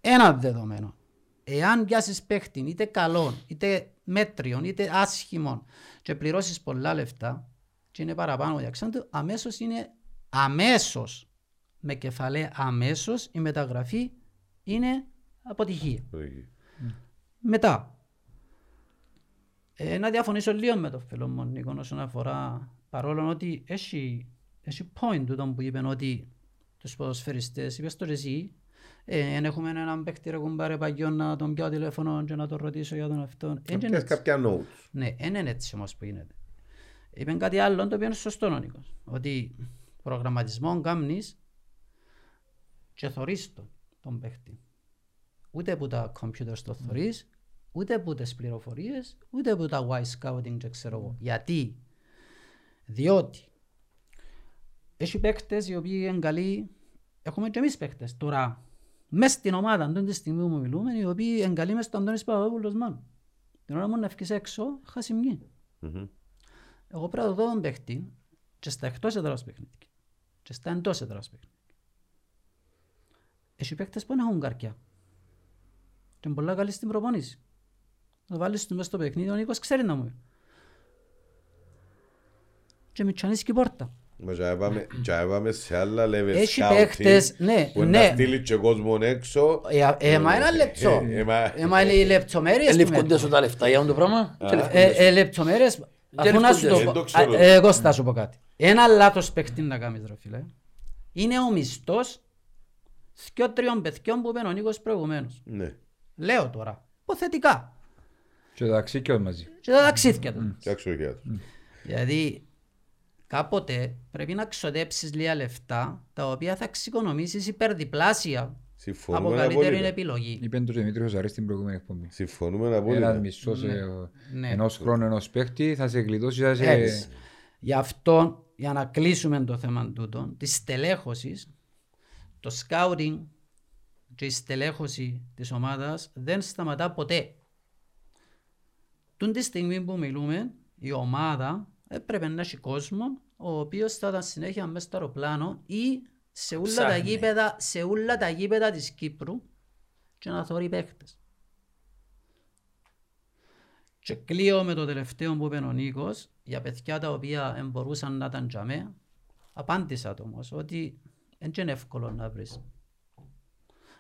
Ένα δεδομένο. Εάν πιάσεις παίχτη είτε καλό, είτε μέτριον, είτε άσχημον και πληρώσεις πολλά λεφτά, και είναι παραπάνω η αξία του, αμέσως είναι αμέσως με κεφαλαία αμέσως η μεταγραφή είναι αποτυχία. Μετά, ε, να διαφωνήσω λίγο με το φίλο μου Νίκο όσον αφορά παρόλο ότι έχει, έχει point τούτο που είπε ότι τους ποδοσφαιριστές, είπες το και εσύ, ε, εν έχουμε έναν παίκτη ρε κουμπάρε παγιό να τον πιάω τηλέφωνο και να τον ρωτήσω για τον αυτόν. Εν είναι Πιες έτσι. κάποια notes. Ναι, δεν είναι έτσι όμως που γίνεται. Είπε κάτι άλλο το οποίο είναι σωστό ο Νίκος. Ότι προγραμματισμό κάνεις και θωρείς το, τον παίχτη. Ούτε που τα computers το θωρείς, ούτε που τις πληροφορίες, ούτε που τα Y scouting και ξέρω εγώ. Γιατί, διότι έχει παίχτες οι οποίοι είναι καλοί, έχουμε και εμείς παίχτες τώρα, μες στην ομάδα, αντών τη στιγμή που μιλούμε, οι οποίοι είναι καλοί μες στο Αντώνης Παπαδόπουλος μόνο. Την ώρα μου να βγεις έξω, χάσει μνή. Μμμ. Εγώ πρέπει να δω τον παίχτη και στα εκτός έδρας παιχνίδια και στα εντός έδρας παιχνίδια. Έχει παίχτες που δεν έχουν καρκιά. Και είναι πολλά καλή στην προπόνηση. Να το βάλεις τους μέσα στο παιχνίδι, ο Νίκος ξέρει να μου πει. Και με τσανίσει και η πόρτα. Μα και πάμε- και πάμε σε άλλα level Έχει scouting, παίχτες, ναι, που είναι να ναι. στείλει και κόσμο έξω. Ε, ε, μα ένα λεπτό. Ε, ε, μα- Ε, μα είναι οι λεπτομέρειες που Ελήφκονται μετρούν. σου τα λεφτά για αυτό το πράγμα; Και Ε, ελήφκονται ε, λεπτομέρειες, αφού να σου το Δεν πω, το ξέρω. Α, ε, εγώ θα σου πω κάτι. Ένα λάθος παίχτη να κάνεις ρε φίλε. Είναι ο μισθός δυο τριών παιδιών που είπε ο Νίκος προηγουμένως. Ναι. Λέω τώρα, υποθετικά. Και το ταξίκιο μαζί. Και τα ταξίδια τους. Φτιάξω για του. Δηλαδή, κάποτε πρέπει να ξοδέψεις λίγα λεφτά, τα οποία θα εξοικονομήσεις υπερδιπλάσια από Συμφωνούμε καλύτερη απόλυτα. επιλογή. Είπε το Δημήτρη Ζαρής στην προηγούμενη εκπομπή. Συμφωνούμε Ένας απόλυτα. μισθός ε, Ναι. ενός χρόνου ενός παίχτη θα σε γλιτώσει θα σε... Έτσι. Γι' αυτό, για να κλείσουμε το θέμα τούτο, της στελέχωσης, το scouting και η στελέχωση της ομάδας δεν σταματά ποτέ. Τούν τη στιγμή που μιλούμε, η ομάδα έπρεπε να έχει κόσμο ο οποίος θα ήταν συνέχεια μέσα στο αεροπλάνο ή σε όλα, τα Ψάχνει. γήπεδα, σε όλα τα γήπεδα της Κύπρου και να θωρεί παίχτες. Και κλείω με το τελευταίο που είπε ο Νίκος, για παιδιά τα οποία δεν μπορούσαν να ήταν τζαμέ, απάντησα το όμως ότι δεν είναι εύκολο να βρεις.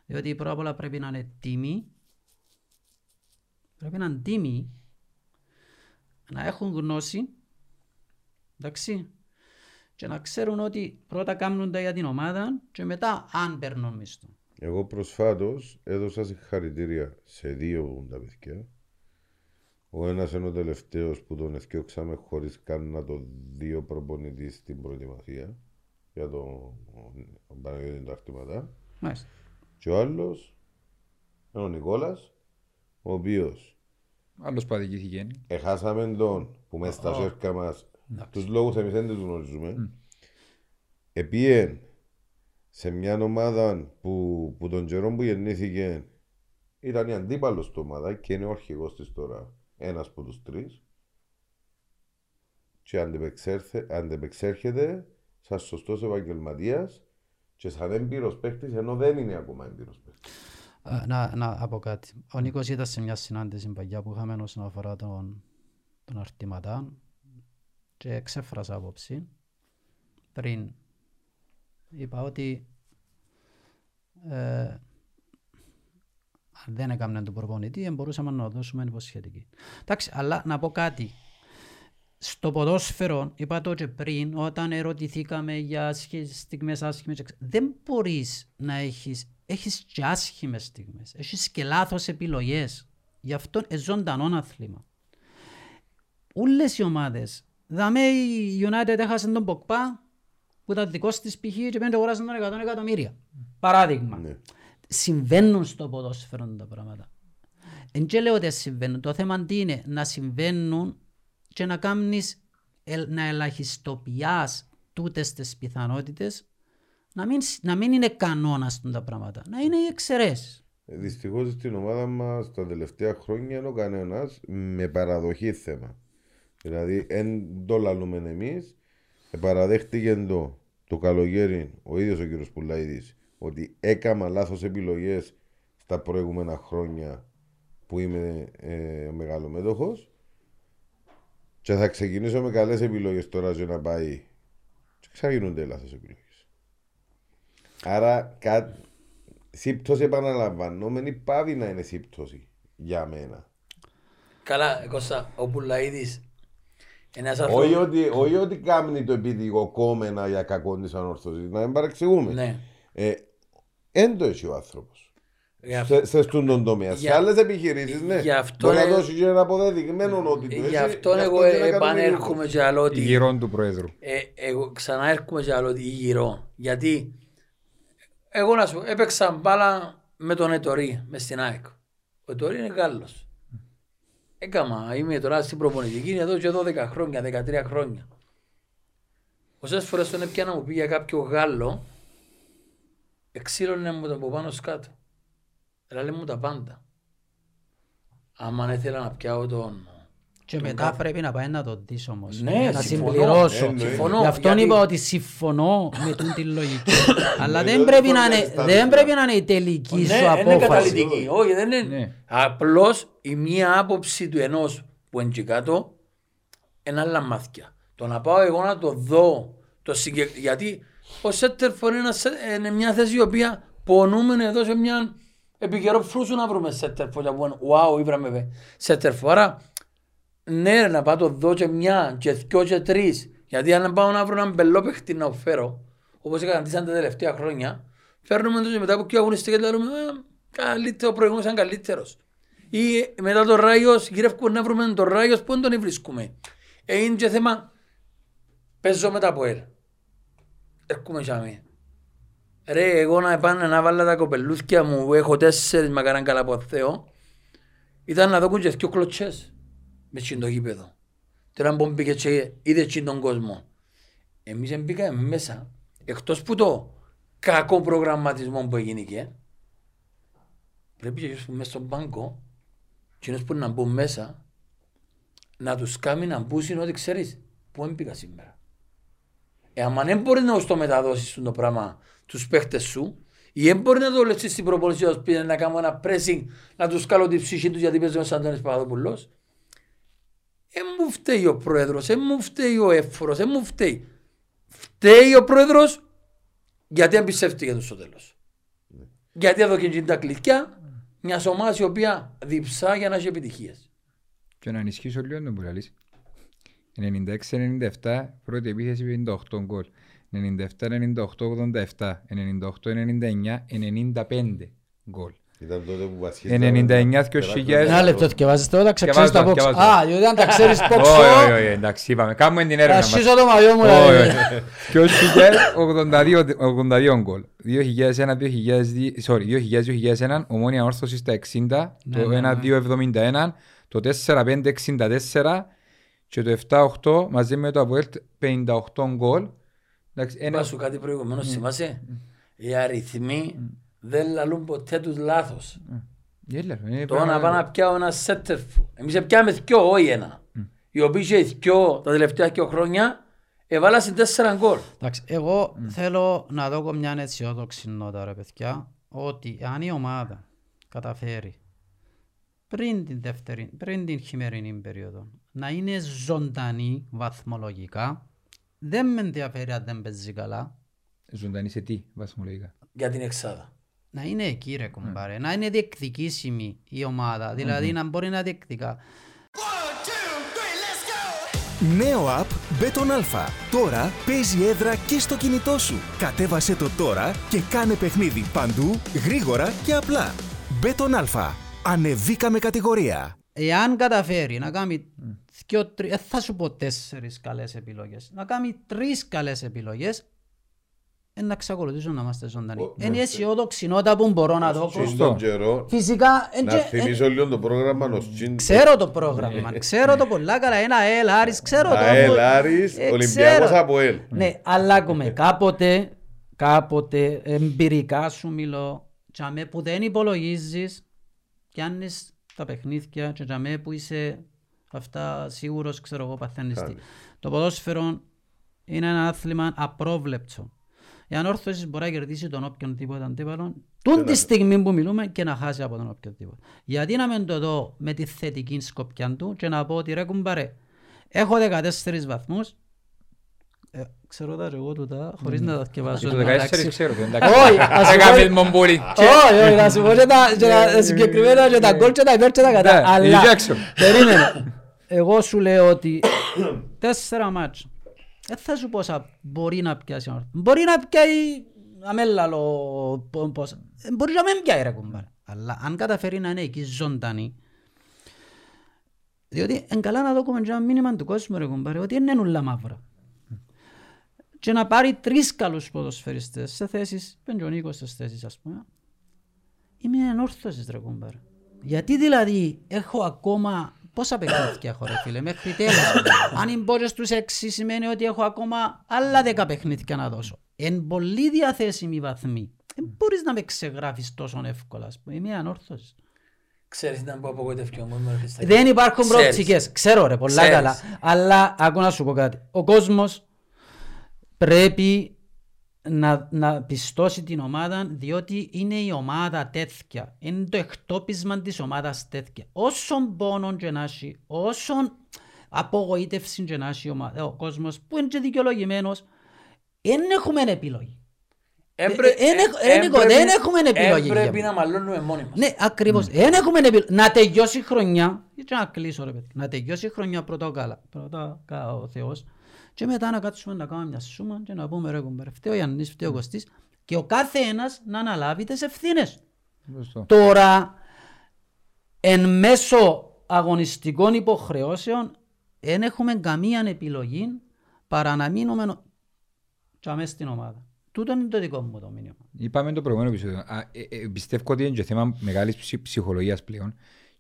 Διότι πρώτα απ' όλα πρέπει να είναι τίμοι, πρέπει να είναι τίμοι, να έχουν γνώση, εντάξει, και να ξέρουν ότι πρώτα κάνουν τα για την ομάδα και μετά αν παίρνουν μισθό. Εγώ προσφάτως έδωσα συγχαρητήρια σε δύο από τα παιδιά. Ο ένας είναι ο τελευταίος που τον έφτιαξαμε χωρίς καν να το δει ο προπονητής στην προετοιμασία για το Παναγιώτης τα χτυπατά. Μάλιστα. Και ο άλλος είναι ο Νικόλας, ο οποίος Άλλος που αδικήθηκε. Εχάσαμε τον που μέσα στα σέρκα μας τους λόγους εμείς δεν τους γνωρίζουμε. Επίεν σε μια ομάδα που, που τον καιρό που γεννήθηκε ήταν η αντίπαλος του ομάδα και είναι ο αρχηγός της τώρα. Ένας από τους τρεις. Και αντεπεξέρθε- αντεπεξέρχεται σαν σωστός επαγγελματίας και σαν έμπειρος παίκτης ενώ δεν είναι ακόμα έμπειρος παίκτης. Α, Να, να πω κάτι. Ο Νίκος ήταν σε μια συνάντηση παγιά που είχαμε όσον αφορά τον, τον Αρτηματά και ξέφρασα άποψη πριν. Είπα ότι ε, αν δεν έκαναν τον προπονητή, δεν μπορούσαμε να δώσουμε υποσχετική. Εντάξει, αλλά να πω κάτι. Στο ποδόσφαιρο, είπα το και πριν, όταν ερωτηθήκαμε για στιγμές άσχημες, δεν μπορείς να έχεις, έχεις και άσχημες στιγμές, έχεις και λάθος επιλογές. Γι' αυτό είναι ζωντανό άθλημα. Όλες οι ομάδες, δαμε η United έχασε τον Ποκπά, που ήταν δικός της π.χ. και πέντε αγοράσαν τον 100 εκατομμύρια. Παράδειγμα. Ναι. Συμβαίνουν στο ποδόσφαιρο τα πράγματα. Εν και λέω ότι συμβαίνουν. Το θέμα τι είναι; Να συμβαίνουν και να κάνεις, ε, να ελαχιστοποιάς τούτες τις πιθανότητες να μην, να μην είναι κανόνας τα πράγματα, να είναι οι εξαιρέσεις. Δυστυχώς στην ομάδα μας τα τελευταία χρόνια είναι ο κανένας με παραδοχή θέμα. Δηλαδή, εν το λαλούμε εμείς, παραδέχτηκε το, το καλοκαίρι ο ίδιος ο κύριος Πουλαίδης ότι έκανα λάθος επιλογές στα προηγούμενα χρόνια που είμαι ε, ο μεγάλο μέτοχο. Και θα ξεκινήσω με καλές επιλογές τώρα για να πάει. Και ξαναγίνονται λάθος επιλογές. Άρα, κα... σύμπτωση επαναλαμβανόμενη πάβει να είναι σύμπτωση για μένα. Καλά, Κώστα, ο Πουλαίδης ένας Όχι άνθρωπος... ότι, όχι ότι κάνει το επίδικο κόμενα για κακό της ανορθωσή, να μην παρεξηγούμε. Ναι. Ε, εν το έχει ο άνθρωπος. Γι' αυ- Σε, σε στούν τον τομέα. Σε Για- άλλες επιχειρήσεις, ναι. γι' αυτό Μπορεί να ε- δώσεις και ένα αποδεδειγμένο ότι το έχει. Γι' αυτό γι' εγώ και είναι επανέρχομαι και λέω ότι... Γυρών του Προέδρου. Ε, εγώ ξανά έρχομαι και άλλο γύρω. Γιατί εγώ να σου πω, έπαιξα μπάλα με τον Ετορί, μες στην ΑΕΚ. Ο Ετορί είναι Γάλλος. Έκαμα, είμαι τώρα στην προπονητική εδώ και 12 χρόνια, 13 χρόνια. Όσες φορές τον έπιανα μου πήγε κάποιο Γάλλο, εξήλωνε μου τον από πάνω σκάτω. Έλα μου τα πάντα. Άμα αν ήθελα να πιάω τον... Και τον μετά κάθε- πρέπει να πάει να το δεις όμως. Ναι, για να συμφωνώ. συμπληρώσω. Εννοείται. Συμφωνώ, Γι' αυτό γιατί- είπα ότι συμφωνώ με την τη λογική. Αλλά Ναι, δεν δεν πρέπει να μπορεί να είναι, είναι στα δεν δικά. πρέπει να είναι η τελική Ναι, σου είναι απόφαση. καταλητική. Όχι, δεν είναι. Ναι. Απλώς η μία άποψη του ενός που είναι εκεί κάτω είναι άλλα μάθηκια. Το να πάω εγώ να το δω, το συγκεκ... γιατί ο Σέτερφορ είναι, ένα σε- είναι μια θέση η οποία πονούμε εδώ σε μια επικαιρό φρούσου να βρούμε Σέτερφορ και να πούμε wow, ήβραμε Σέτερφορ. Άρα, ναι, ρε, να πάω το δω και μια και δυο και τρεις. Γιατί αν πάω να βρω έναν μπελό παιχτή να φέρω, όπως έκαναν τα τελευταία χρόνια, φέρνουμε το και μετά από πιο αγωνιστικά και λέμε «Α, καλύτερο, ο προηγούμενος ήταν καλύτερος. Ή μετά το Ράιος, γυρεύουμε να βρούμε τον Ράιος, πού τον βρίσκουμε. Ε, είναι και θέμα, παίζω μετά από ελ. Έρχομαι και αμέ. Ρε, εγώ να πάνε να βάλω τα κοπελούθια μου που έχω τέσσερις μακαράν καλά από Θεό, ήταν να δω και δυο κλωτσές με τσιν το γήπεδο. Τώρα που μπήκε και είδες τσιν τον κόσμο. Εμείς δεν μπήκαμε μέσα. Εκτός που το κακό προγραμματισμό που έγινε και, πρέπει και εκείνος που μέσα στον πάγκο, εκείνος που να μπουν μέσα, να τους κάνει να μπούσουν ότι ξέρεις, πού έμπηκα σήμερα. Ε, άμα δεν μπορείς να σου το μεταδώσεις σου το πράγμα τους παίχτες σου, ή δεν μπορείς να το λες στην προπονησία τους πήγαινε να κάνω ένα pressing, να τους κάνω τη ψυχή τους γιατί παίζει ο Σαντώνης Παπαδόπουλος, ε, μου φταίει ο πρόεδρος, ε, μου φταίει ο έφορος, ε, μου φταίει. Φταίει ο πρόεδρος γιατί εμπιστεύτηκε του στο τέλος. Γιατί εδώ και τα κλειδιά μιας ομάδας η οποία διψά για να έχει επιτυχίες. Και να ενισχύσω λίγο τον που λαλείς. 96-97, πρώτη επίθεση 58 γκολ. 97-98-87, 98-99, 95 γκολ. Ήταν τότε που βασχίζαμε. 99-2000. Ένα λεπτό θυκευάζεις τώρα, Θκευάζω, ξέρεις τα πόξ. θκευάζω. Α, γιατί αν τα ξέρεις Όχι, πόξο, όχι, όχι, εντάξει, είπαμε. Κάνουμε την έρευνα θα μας. σχίσω το μαλλιό μου. Όχι, δηλαδή. όχι. Και ως χιλιάδες, 82 82 γκολ. 2001, 2002, sorry, 2000-2001, ομόνια όρθωση στα 60, Ναι, το ναι, 1-2-71, το 4-5-64 και το 7-8 μαζί με το Αβουέλτ 58 γκολ. Εντάξει, Είπα ένα- σου κάτι προηγουμένως, θυμάσαι; Οι αριθμοί δεν λαλούν ποτέ τους λάθος. Γέλα, είναι Το να πράγμα- πάω να πιάω ένα σέτερφου. Εμείς πιάμε δυο, όχι ένα. Οι οποίοι είχε δυο τα τελευταία δυο χρόνια, έβαλασαν τέσσερα γκολ. Εντάξει, εγώ θέλω να δω μια αισιόδοξη νότα ρε παιδιά ότι αν η ομάδα καταφέρει πριν την, δεύτερη, πριν την χειμερινή περίοδο να είναι ζωντανή βαθμολογικά, δεν με ενδιαφέρει αν δεν παίζει καλά, Ζωντανή σε τι βαθμολογικά; Για την εξάδα. Να είναι εκεί ρε κουμπάρε, να είναι διεκδικήσιμη η ομάδα, δηλαδή να μπορεί να διεκδικά. Νέο app Beton Alpha. Τώρα παίζει έδρα και στο κινητό σου. Κατέβασέ το τώρα και κάνε παιχνίδι παντού, γρήγορα και απλά. Beton Alpha. Ανεβήκαμε κατηγορία. Εάν καταφέρει να κάνει δυο, τρι, ε, θα σου πω τέσσερις καλές επιλογές, να κάνει τρεις καλές επιλογές, ε, να εξακολουθήσω να είμαστε ζωντανοί. Ο- Είναι η ναι. αισιόδοξη νότα που μπορώ να δω. Συν τον καιρό, Φυσικά, εν να και- εν- θυμίσω λίγο το πρόγραμμα ως τσιν- ξέρω το πρόγραμμα, ξέρω το πολλά καλά, ένα ΑΕΛ, Άρης, ξέρω το. ΑΕΛ, Άρης, Ε, Ολυμπιακός ξέρω. από ΕΛ. Ναι, αλλά ακούμε κάποτε, κάποτε εμπειρικά σου μιλώ, τσαμέ που δεν υπολογίζεις, πιάνεις τα παιχνίδια και τσαμέ που είσαι αυτά σίγουρος, ξέρω εγώ, παθαίνεις τι. Χάνεις. Το ποδόσφαιρο είναι ένα άθλημα απρόβλεπτο. Η ανόρθωση μπορεί να κερδίσει τον οποιονδήποτε αντίπαλο, τούν τη στιγμή που μιλούμε και να χάσει από τον οποιοδήποτε. Γιατί να μην το δω με τη θετική σκοπιά του και να πω ότι ρε κουμπάρε, έχω 14 βαθμούς, ε, ξέρω τα και εγώ τούτα, χωρίς να τα θυκευάσω. Και το εν τω 14 μεταξύ. ξέρω το, εντάξει. Όχι, ας σου πω- Έκαμε μομπολί. Όχι, όχι, να σου πω και τα- και τα συγκεκριμένα και τα γκολ και τα υπέρ και τα κατά. Ναι, Αλλά, η Jackson. περίμενε. Εγώ σου λέω ότι τέσσερα μάτς. Δεν θα σου πω σαν μπορεί να πιάσει. ο- Μπορεί να πιάσει αμέλαλο πο- πώς. Ε, Μπορεί να μην πιάσει ρε κουμπάρε. Αλλά αν καταφέρει να είναι εκεί ζωντανή, διότι είναι καλά να δούμε και ένα μήνυμα του κόσμου ρε κουμπάρε, ότι δεν είναι όλα μαύρα. Και να πάρει τρεις καλούς ποδοσφαιριστές σε θέσεις, πέντε ο Νίκος στις θέσεις ας πούμε, Είμαι ανόρθωσης ρε κουμπάρ. Γιατί δηλαδή έχω ακόμα πόσα παιχνίδια έχω ρε φίλε μέχρι τέλος. Αν είμαι πόρες στους έξι σημαίνει ότι έχω ακόμα άλλα δέκα παιχνίδια να δώσω. Εν πολύ διαθέσιμη βαθμή. Δεν μπορείς να με ξεγράφεις τόσο εύκολα. ας πούμε. Είμαι ανόρθωσης. Ξέρεις ήταν που απογοητεύτηκε ο κόσμος, ρε Χριστάκη. Δεν υπάρχουν Ξέρεις. προοπτικές. Ξέρω ρε, πολλά Ξέρεις. καλά. Αλλά άκου να σου πω κάτι. Ο κόσμος πρέπει να, να πιστώσει την ομάδα διότι είναι η ομάδα τέτοια. Είναι το εκτόπισμα της ομάδας τέτοια. Όσον πόνο και να έχει, όσον απογοήτευση και να έχει η ομάδα, ο κόσμος που είναι και δικαιολογημένος, δεν έχουμε επιλογή. Έμπρε- Ε, ε, εν έχ- εν έμπρεπε- δεν έχουμε επιλογή, Έμπρεπε για να μαλώνουμε μόνοι μας. Ναι, ακριβώς. Δεν έχουμε επιλογή. Να τελειώσει η χρονιά, και να κλείσω ρε παιδί, να τελειώσει η χρονιά πρώτα καλά, πρώτα κα- ο Θεός, και μετά να κάτσουμε να κάνουμε μια σούμα και να πούμε ρε κουμπάρε, φταίει ο Γιάννης, φταίει ο Κωστής, και ο κάθε ένας να αναλάβει τις ευθύνες. Σωστό. Τώρα, εν μέσω αγωνιστικών υποχρεώσεων, δεν έχουμε καμία επιλογή παρά να μείνουμε νο- και αμέσως στην ομάδα. Τούτο είναι το δικό μου το μήνυμα. Είπαμε το προηγούμενο επεισόδιο. Α, ε, ε, πιστεύω ότι είναι και θέμα μεγάλης ψυχ- ψυχολογίας πλέον.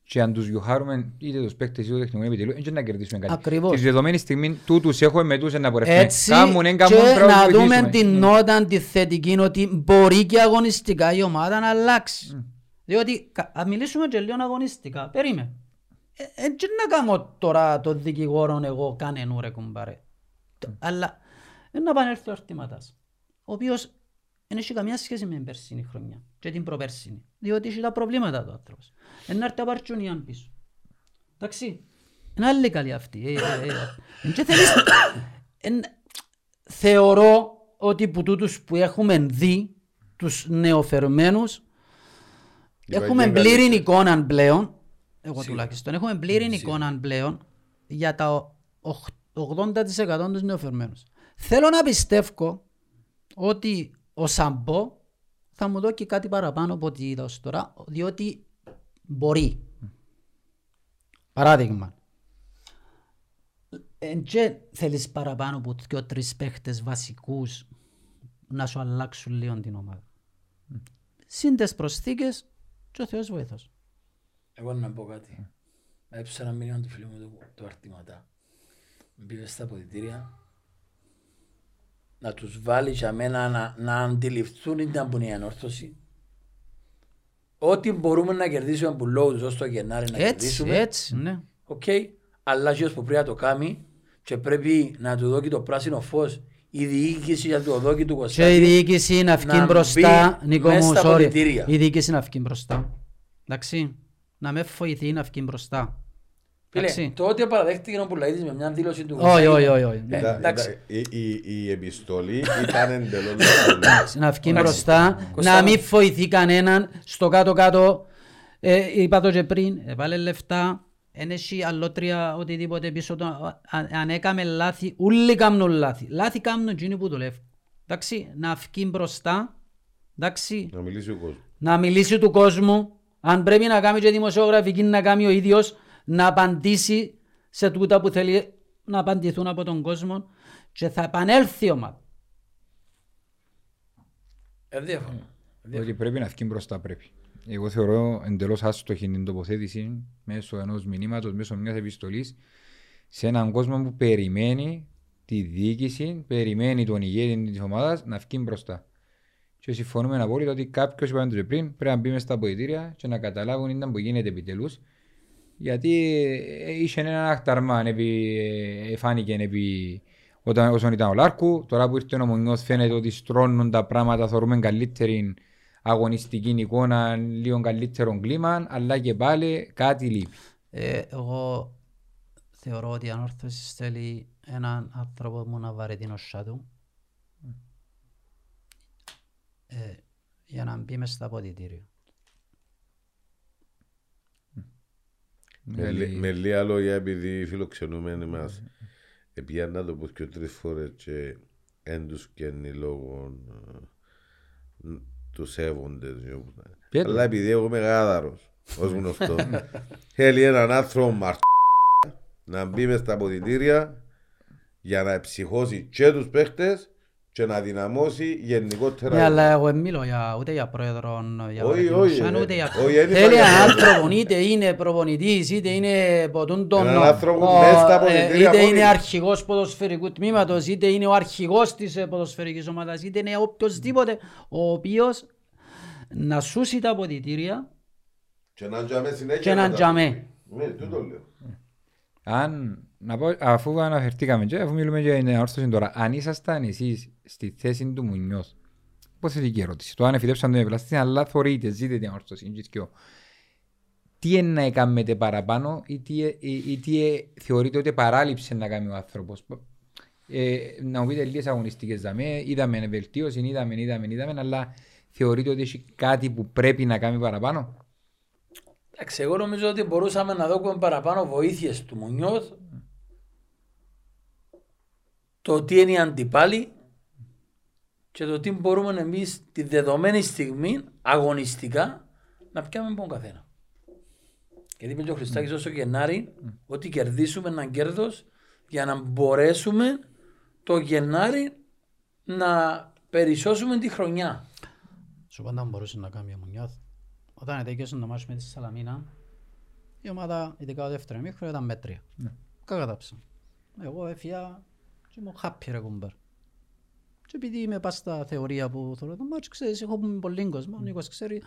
Και αν τους γιοχάρουμε είτε τους παίκτες είτε το τεχνικό επιτελείο, δεν να κερδίσουμε κάτι. Ακριβώς. Της δεδομένης στιγμής τούτους έχουμε με τους να πορευτούμε. Έτσι Κάμουν, εν κάμουν, και πρέπει να τους δούμε βοηθήσουμε. την νότα τη θετική ότι μπορεί και αγωνιστικά η ομάδα να αλλάξει. Διότι κα- ας μιλήσουμε και λίγο αγωνιστικά. Περίμενε. Ε, ε, και να κάνω τώρα το δικηγόρο εγώ κανένου ρε κουμπάρε. Το- Αλλά ε, να πανέλθει ο Αρτηματάς, ο οποίος δεν έχει καμία σχέση με την περσίνη χρονιά και την προπέρσινη. Διότι έχει τα προβλήματα του άνθρωπος. Ε, να έρθει ο Παρτσουνιάν πίσω. Εντάξει. Είναι άλλη καλή αυτή. Ε, ε, ε. Εν και θέλεις- εν- Θεωρώ ότι που τούτους που έχουμε δει, τους νεοφερμένους, Υπάρχει έχουμε και πλήρη καλύτερη. εικόνα πλέον, εγώ τουλάχιστον, έχουμε πλήρη εικόνα πλέον για τα οχ- 80% τους νεοφερμένους. Θέλω να πιστεύω ότι ο Σαμπό θα μου δώσει κάτι παραπάνω από ό,τι είδα ως τώρα, διότι μπορεί. Παράδειγμα, εν και θέλεις παραπάνω από δυο τρεις παίχτες βασικούς να σου αλλάξουν λίγο την ομάδα; Συν τις προσθήκες και ο Θεός βοηθός. Εγώ να πω κάτι. Έψα ένα μήνυμα του φίλου μου του, του Αρτηματά. Μπήκε στα αποδητήρια να τους βάλει για μένα να, να αντιληφθούν ήταν που είναι η ανόρθωση. Ό,τι μπορούμε να κερδίσουμε που λόγω τους ως το Γενάρη να Έτσι, κερδίσουμε. έτσι, ναι. Οκ, αλλά και που πρέπει να το κάνει και πρέπει να του δώσει το πράσινο φως η διοίκηση για το δόκι του Και η Κωστάκη. διοίκηση να να βγει μπει μπροστά, Νίκο μες μου, στα sorry. αποδυτήρια. Η διοίκηση να βγει μπροστά. Εντάξει. να με βοηθεί να βγει μπροστά. Φίλε, Εντάξει. το ότι παραδέχτηκε ο Πουλαίδης με μια δήλωση του Όχι, Χουσέιν, όχι, όχι, όχι. Ε, Ήταν- εντάξει. ήταν- η- η- Η επιστολή ήταν εντελώς λάθος. να βγει Εντάξει. μπροστά, Κωστά να μου. μην βοηθεί κανέναν στο κάτω-κάτω. Ε, είπα το και πριν, έβαλε λεφτά, δεν έχει αλλότρια οτιδήποτε πίσω του. Α- Αν έκαμε λάθη, όλοι κάνουν λάθη. Λάθη κάνουν εκείνοι που δουλεύουν. Εντάξει, να βγει μπροστά, εντάξει, Να μιλήσει ο κόσμος. να μιλήσει του κόσμου, αν πρέπει να κάνει και δημοσιογραφική να κάνει ο ίδιος, να απαντήσει σε τούτα που θέλει να απαντηθούν από τον κόσμο και θα επανέλθει η ομάδα. Ε, διαφωνώ. Ότι πρέπει να βγει μπροστά πρέπει. Εγώ θεωρώ εντελώς άστοχη την τοποθέτηση μέσω ενός μηνύματος, μέσω μιας επιστολής σε έναν κόσμο που περιμένει τη διοίκηση, περιμένει τον ηγέτη της ομάδας να βγει μπροστά. Και συμφωνούμε απόλυτα ότι κάποιος, είπαμε το και πριν, πρέπει να μπει μες στα αποδητήρια και να καταλάβουν ήταν που γίνεται επιτελούς. Γιατί ε, είχε έναν αχταρμά, επί, ε, φάνηκε επί, όταν, όσον ήταν ο Λάρκου. Τώρα που ήρθε ο Μονιώθ φαίνεται ότι στρώνουν τα πράγματα, θεωρούμε καλύτερη αγωνιστική εικόνα, λίγο καλύτερο κλίμα, αλλά και πάλι κάτι λείπει. Ε, εγώ θεωρώ ότι η ανόρθωση θέλει έναν άνθρωπο που να βαρεί την οσιά του ε, για να μπει μες στα αποδητήρια. Με λι- Με λίγα λόγια, επειδή οι φιλοξενούμενοι μας επήγαν να το πω και τρεις φορές και εν τους καίνει λόγω ε, τους σέβονται. Πέτω. Αλλά επειδή εγώ είμαι γάδαρος, ως γνωστό, θέλει έναν άνθρωπο μαρτ να μπει μες στα αποδητήρια για να ψυχώσει και τους παίχτες και να δυναμώσει γενικότερα. Ναι, αλλά εγώ δεν μιλώ για, ούτε για πρόεδρο, για Όχι, βαρύ την όχι, οσιά, ε, ούτε για... όχι, δεν είπα Θέλει για έναν πρόεδρο. άνθρωπο, είτε είναι προπονητής, είτε είναι ποτούν τον... Έναν άνθρωπο ο- μες στα ε, αποδυτήρια Είτε χώρι. είναι αρχηγός ποδοσφαιρικού τμήματος, είτε είναι ο αρχηγός της ε, ποδοσφαιρικής ομάδας, είτε είναι οποιοσδήποτε, ο οποίος να σούσει τα αποδητήρια Και να τζαμέ συνέχεια. Και να να τα τζαμέ. πει. Ναι, τούτο λέω. Αν, να πω, αφού αναφερθήκαμε και αφού μιλούμε για την όρθωση τώρα, αν ήσασταν εσείς στη θέση του Μουνιώθ, πώς θετική ερώτηση, το αν εφητεύσαν τον ευλαστή, αλλά θωρείτε, ζείτε την όρθωση, και δυο. τι είναι να έκαμετε παραπάνω ή τι, ε- ή, ή τι ε, θεωρείτε ότι παράλειψε να κάνει ο άνθρωπος; Ε, να μου πείτε λίγες αγωνιστικές δαμέ, είδαμε βελτίωση, είδαμε, είδαμε, είδαμε, αλλά θεωρείτε ότι έχει κάτι που πρέπει να κάνει παραπάνω; Εντάξει, εγώ νομίζω ότι μπορούσαμε να δώσουμε παραπάνω βοήθειες του Μουνιώθ το τι είναι οι αντιπάλοι και το τι μπορούμε εμείς τη δεδομένη στιγμή αγωνιστικά να πιάμε τον καθένα. Γιατί είπε και ο Χριστάκης όσο Γενάρη ότι κερδίσουμε έναν κέρδος για να μπορέσουμε το Γενάρη να περισσώσουμε τη χρονιά. Σου πάντα μπορούσε να κάνει ο Μουνιώθ. Όταν ετέκειωσε το μάτς με τη Σαλαμίνα, η ομάδα, ειδικά ο δεύτερο ημίχρονο, ήταν μέτρια. Κακατάψα. Εγώ έφυγα και μου χάπη ρε κουμπάρ. Και επειδή είμαι πας στα θεωρία που θέλω το μάτς, ξέρεις, έχω πούμε πολύ κόσμο, ο Νίκος ξέρει,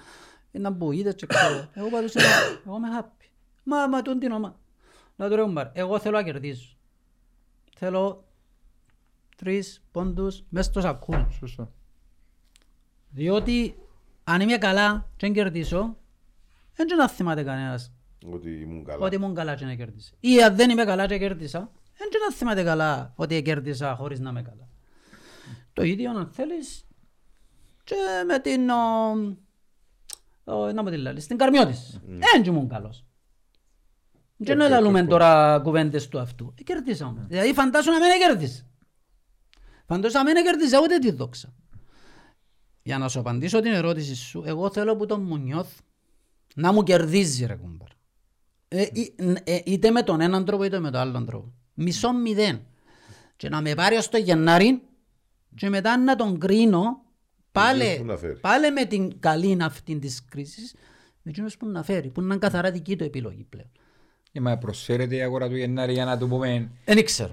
είναι να μπουίδες και ξέρω. Εγώ πάντως είμαι, εγώ είμαι χάπη. Μα, μα, τούν την ομάδα. Να το ρε κουμπάρ, εγώ θέλω να κερδίσω. Θέλω τρεις πόντους μέσα στο σακούλι. Σωστό. Διότι αν είμαι καλά και δεν κερδίσω, δεν και να θυμάται κανένας Ότι ήμουν καλά. ότι ήμουν καλά και να κερδίσα. Ή αν δεν είμαι καλά και κέρδισα, δεν και να θυμάται καλά ότι κέρδισα χωρίς να είμαι καλά. Το ίδιο αν θέλεις και με την... ο, ο, να μου τη λέει, στην Καρμιώτης. Δεν και ήμουν καλός. Και να λαλούμε τώρα κουβέντες του αυτού. Ε, κερδίσαμε. Δηλαδή φαντάσου να μην κέρδισα. Φαντάσου να μην κέρδισα ούτε τη δόξα. Για να σου απαντήσω την ερώτηση σου, εγώ θέλω που τον Μουνιώθ να μου κερδίζει ρε κουμπάρ. Ε, ή- ε, είτε με τον έναν τρόπο είτε με τον άλλον τρόπο. Μισό μηδέν. Και να με πάρει ως το Γενάρη και μετά να τον κρίνω πάλι, που να φέρει. πάλι με την καλή αυτή της κρίσης με εκείνος που να φέρει, που να είναι καθαρά δική του επιλογή πλέον. Ε, μα προσφέρεται η αγορά του Γενάρη για να του πούμε... Δεν ξέρω.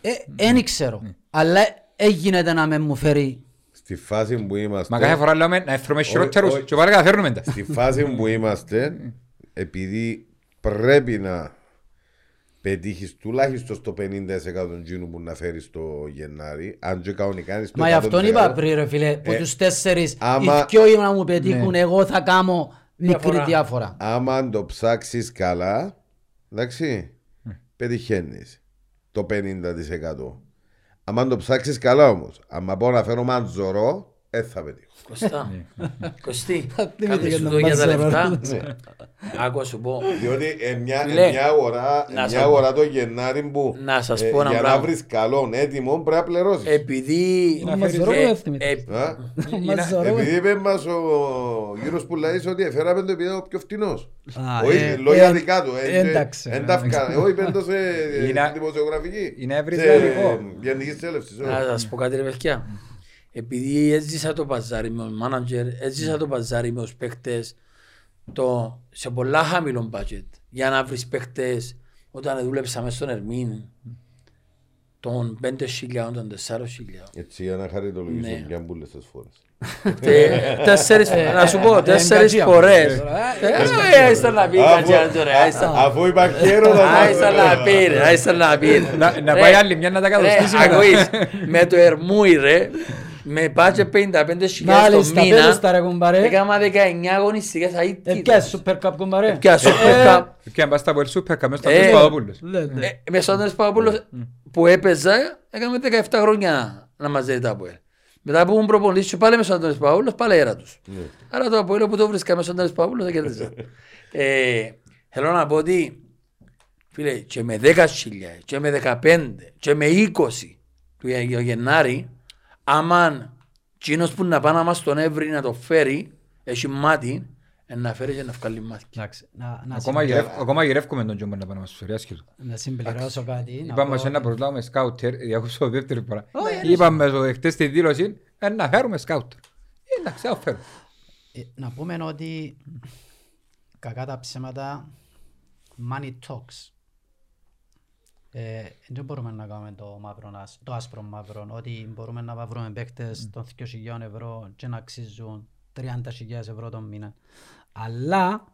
Ε, Δεν ξέρω. Αλλά έγινε να με μου φέρει Στη φάση που είμαστε. μα κάθε φορά λέμε να έφερουμε χειρότερους όχι. και πάλι καταφέρνουμε τα. Στη φάση που είμαστε, επειδή πρέπει να πετύχεις τουλάχιστον στο 50% τζίνου που να φέρεις το Γενάρη, αν και κανονικά είναι στο Μα γι' αυτόν είπα 100%, πριν ρε φίλε, που Ε, τους τέσσερις, άμα- οι δυο να μου πετύχουν, εγώ θα κάνω Μικρή Διαφορά. διάφορα. Άμα το ψάξεις καλά, εντάξει, πετυχαίνεις το 50%. Άμα το ψάξεις καλά όμως, άμα πω να φέρω μαντζωρό, δεν θα πετύχω. Κωστά. Κωστή. Θυμήθηκε Κάνεις σου να το για τα μας λεφτά. Ναι. Άκου σου πω. Διότι ε, μια, ε, Φίλε, μια αγορά, να μια σας- αγορά το Γενάρη που Να σας ε, πω ένα για να πράγμα. βρεις καλό έτοιμο πρέπει να πληρώσεις. Επειδή... Να μας ε, δωρούμε ε, εύθυμη. ε, Μας ζωρούμε. Επειδή είπε μας ο γύρος που λέει ότι έφεραμε το επειδή είναι ο πιο φτηνός. Α, Όχι, ε, λόγια ε, δικά του. ε, εντάξει. ε, εν τα φκά- Όχι, πέντο σε Είναι- δημοσιογραφική. είναι εύρης Σε λαϊκό. Γενικής στέλευση. Να σας πω κάτι ρε παιδιά. Επειδή έζησα το παζάρι με τον μάνατζερ, έζησα το παζάρι με τους παίκτες το, σε πολλά χαμηλό budget για να βρεις παίκτες όταν δούλεψα μέσα στον Ερμήν των 5.000, των 4.000. Έτσι για να χαριτολογήσω Ναι. μια μπουλες τις φορές. Τε- Τέσσερις, να σου πω, τέσσερις εγκατζία. φορές. Ε, Ε, Άιστα να πει Αφού- κατσιά τώρα, άιστα. Αφού υπάρχει έρωτα. Άιστα να πει, ρε, άιστα να πει. Να- να Ρε, πάει άλλη μια να τα ρε, κατοστήσει μετά. ακούεις, Με το Ερμούι ρε, με πάτσε 55 χιλιάδες το Μάλιστα, μήνα, πες τα ρε κουμπάρε. έκανα 19 αγωνιστικές αίτητες. Επιάσεις Super Cup κουμπάρε; Πια Super Cup. Και αν πας στα World Super, καμιώς στα Ε, πες Παπαδόπουλος. Λέτε. Ε, Με στον Άντρες Παπαπούλος που έπαιζα, έκαμε 17 χρόνια να μαζεύει τα Αποέλ. Μετά που ήμουν προπονητής και πάλι με στον Άντρες Παπαπούλος, πάλι έρα τους. Άρα το Αποέλ που το βρίσκα με στον Άντρες Παπαπούλος, θα κέρδιζα. Ε, Θέλω να πω ότι, φίλε, και με 10 χιλιάδες, και με 15, και με 20 του Γε- Γενάρη, άμα κοινός που να πάει να μας τον έβρει να το φέρει, έχει μάτι, ε, να φέρει και να βγάλει μάτι. Εντάξει, να- να Ακόμα συμπληρώ- γυρεύ- Ακόμα γυρεύκουμε τον Τζόμπο να πάμε να μας φέρει άσχετο. Να συμπληρώσω κάτι. να Είπαμε πω- σε ένα προσλάβουμε σκάουτερ, διακόψω δεύτερη φορά. Όχι, Είπαμε στο χτες στη δήλωση, ε, να φέρουμε σκάουτερ. Ε, Εντάξει, θα φέρουμε. Ε, Να πούμε ότι κακά τα ψέματα money talks. Ε, δεν μπορούμε να κάνουμε το, μαύρο, άσ- το άσπρο μαύρο, ότι μπορούμε να βρούμε παίκτες των 2.000 ευρώ και να αξίζουν 30.000 ευρώ τον μήνα. Αλλά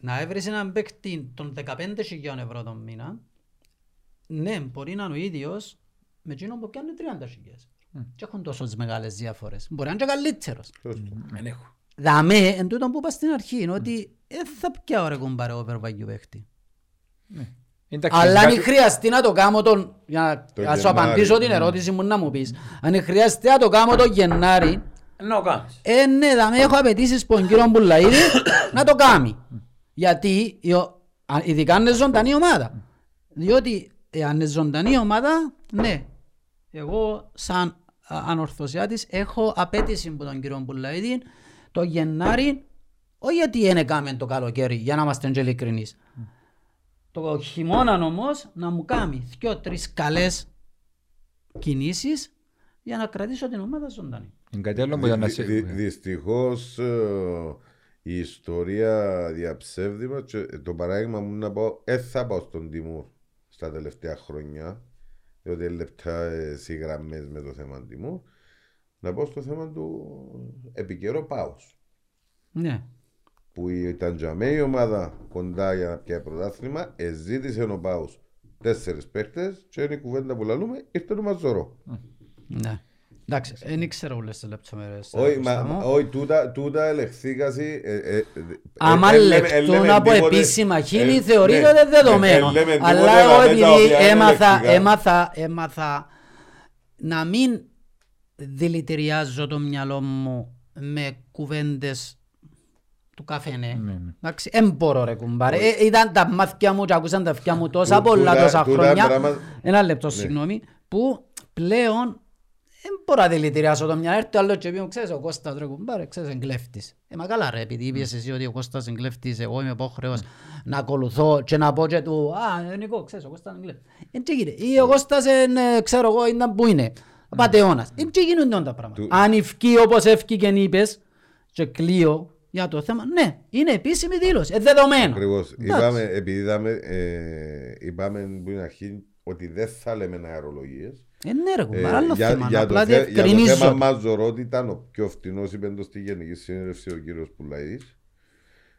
να έβρεις έναν παίκτη των 15.000 ευρώ τον μήνα, ναι, μπορεί να είναι ο ίδιος με εκείνον που πιάνει 30.000 ευρώ. Και έχουν τόσο μεγάλες διαφορές. Μπορεί να είναι και καλύτερος. Δεν έχω. Δαμέ, εν τούτο που είπα στην αρχή, είναι ότι δεν θα πιάω ρε κουμπάρε overvalue παίχτη. Εντάξει, Αλλά αν κάτι- χρειαστεί να το κάνω τον... Για να- Το να σου Γενάρη. απαντήσω την ερώτηση μου να μου πεις. Αν χρειαστεί να το κάνω τον Γενάρη, Να το κάνεις. ε, ναι, δαμέ, έχω απαιτήσεις που τον κύριο Μπουλαίδη να το κάνει. Γιατί, η ο- α- ειδικά αν είναι ζωντανή ομάδα. Διότι αν είναι ζωντανή ομάδα, ναι, εγώ σαν α, ανορθωσιάτης έχω απέτηση από τον κύριο Μπουλαίδη το Γενάρη, όχι γιατί δεν έκαμε το καλοκαίρι, για να είμαστε και ειλικρινείς. Το χειμώνα όμως να μου κάνει δυο-τρεις καλές κινήσεις για να κρατήσω την ομάδα ζωντανή. Εν κατέλο μου για να σε... Δυστυχώς η ιστορία διαψεύδει μας και το παράδειγμα μου να πω, δεν θα πάω στον Τιμούρ στα τελευταία χρόνια, διότι είναι λεπτά οι γραμμές με το θέμα Τιμούρ, να πω στο θέμα του επικαιρό Πάους. Ναι. Που ήταν για μέ η ομάδα κοντά για να πιάει πρωτάθλημα, εζήτησε ο Πάους τέσσερις παίχτες και είναι η κουβέντα που λαλούμε, ήρθε το Μαζορό. Ναι. Εντάξει, δεν ήξερα όλες τις λεπτομέρειες. Όχι, Κώστα μα- μου. όχι, τούτα- τούτα ελεγχθήκασαι. ε, ε, ε, Άμα ε, ε, λέμε- ε, λεχτούν λέμε από τίποτε- επίσημα χείλη ε, θεωρείται ναι, ότι δεδομένο. ε, λέμε τίποτε Αλλά τα εγώ μέτρα επειδή οποία είναι έμαθα, λεκτικά. έμαθα, έμαθα να μην δηλητηριάζω το μυαλό μου με κουβέντες του καφενέ. Εντάξει, δεν μπορώ ρε κουμπάρε. Ε, Ήταν τα μάτια μου και ακούσαν τα αυτιά μου τόσα Τού- πολλά τούτα- τόσα τούτα χρόνια. πράγμα- Ένα λεπτό, Ναι. συγγνώμη. Που πλέον δεν μπορώ να δηλητηριάσω το μυαλό. Έρθει άλλος και πει μου, ξέρεις ο Κώστας ρε κουμπάρε, ξέρεις είναι κλέφτης. Ε, μα καλά ρε, επειδή είπες εσύ ότι ο Κώστας είναι κλέφτης, εγώ είμαι υπόχρεος να ακολουθώ και να πω και του «Α, ε, Νικό, ξέρεις, ο Κώστας είναι κλέφτης». Ε, τι γίνεται. Ή ο Κώστας είναι, ξέρω εγώ, ήταν που είναι. Πατεώνας. Ε, τι γίνονται τα πράγματα. Του- Αν ευκεί όπως ευκήκε είπες και κλείω για το θέμα, ναι, είναι επίσημη δήλωση, ε, δεδομένο. Ακριβώς. Εντάξει. Είπαμε, επειδή είδαμε, ε, είπαμε που είναι αρχή ότι δεν θα λέμε αερολογίες. Ε, ναι ρε Ε, κουμπάρε, άλλο για, θέμα. για, Απλά το, θε- για το διευκρινίζω. θέμα Μαζορό ότι ήταν ο πιο φτηνός είπε το στη Γενική Συνέλευση ο κύριος Πουλαής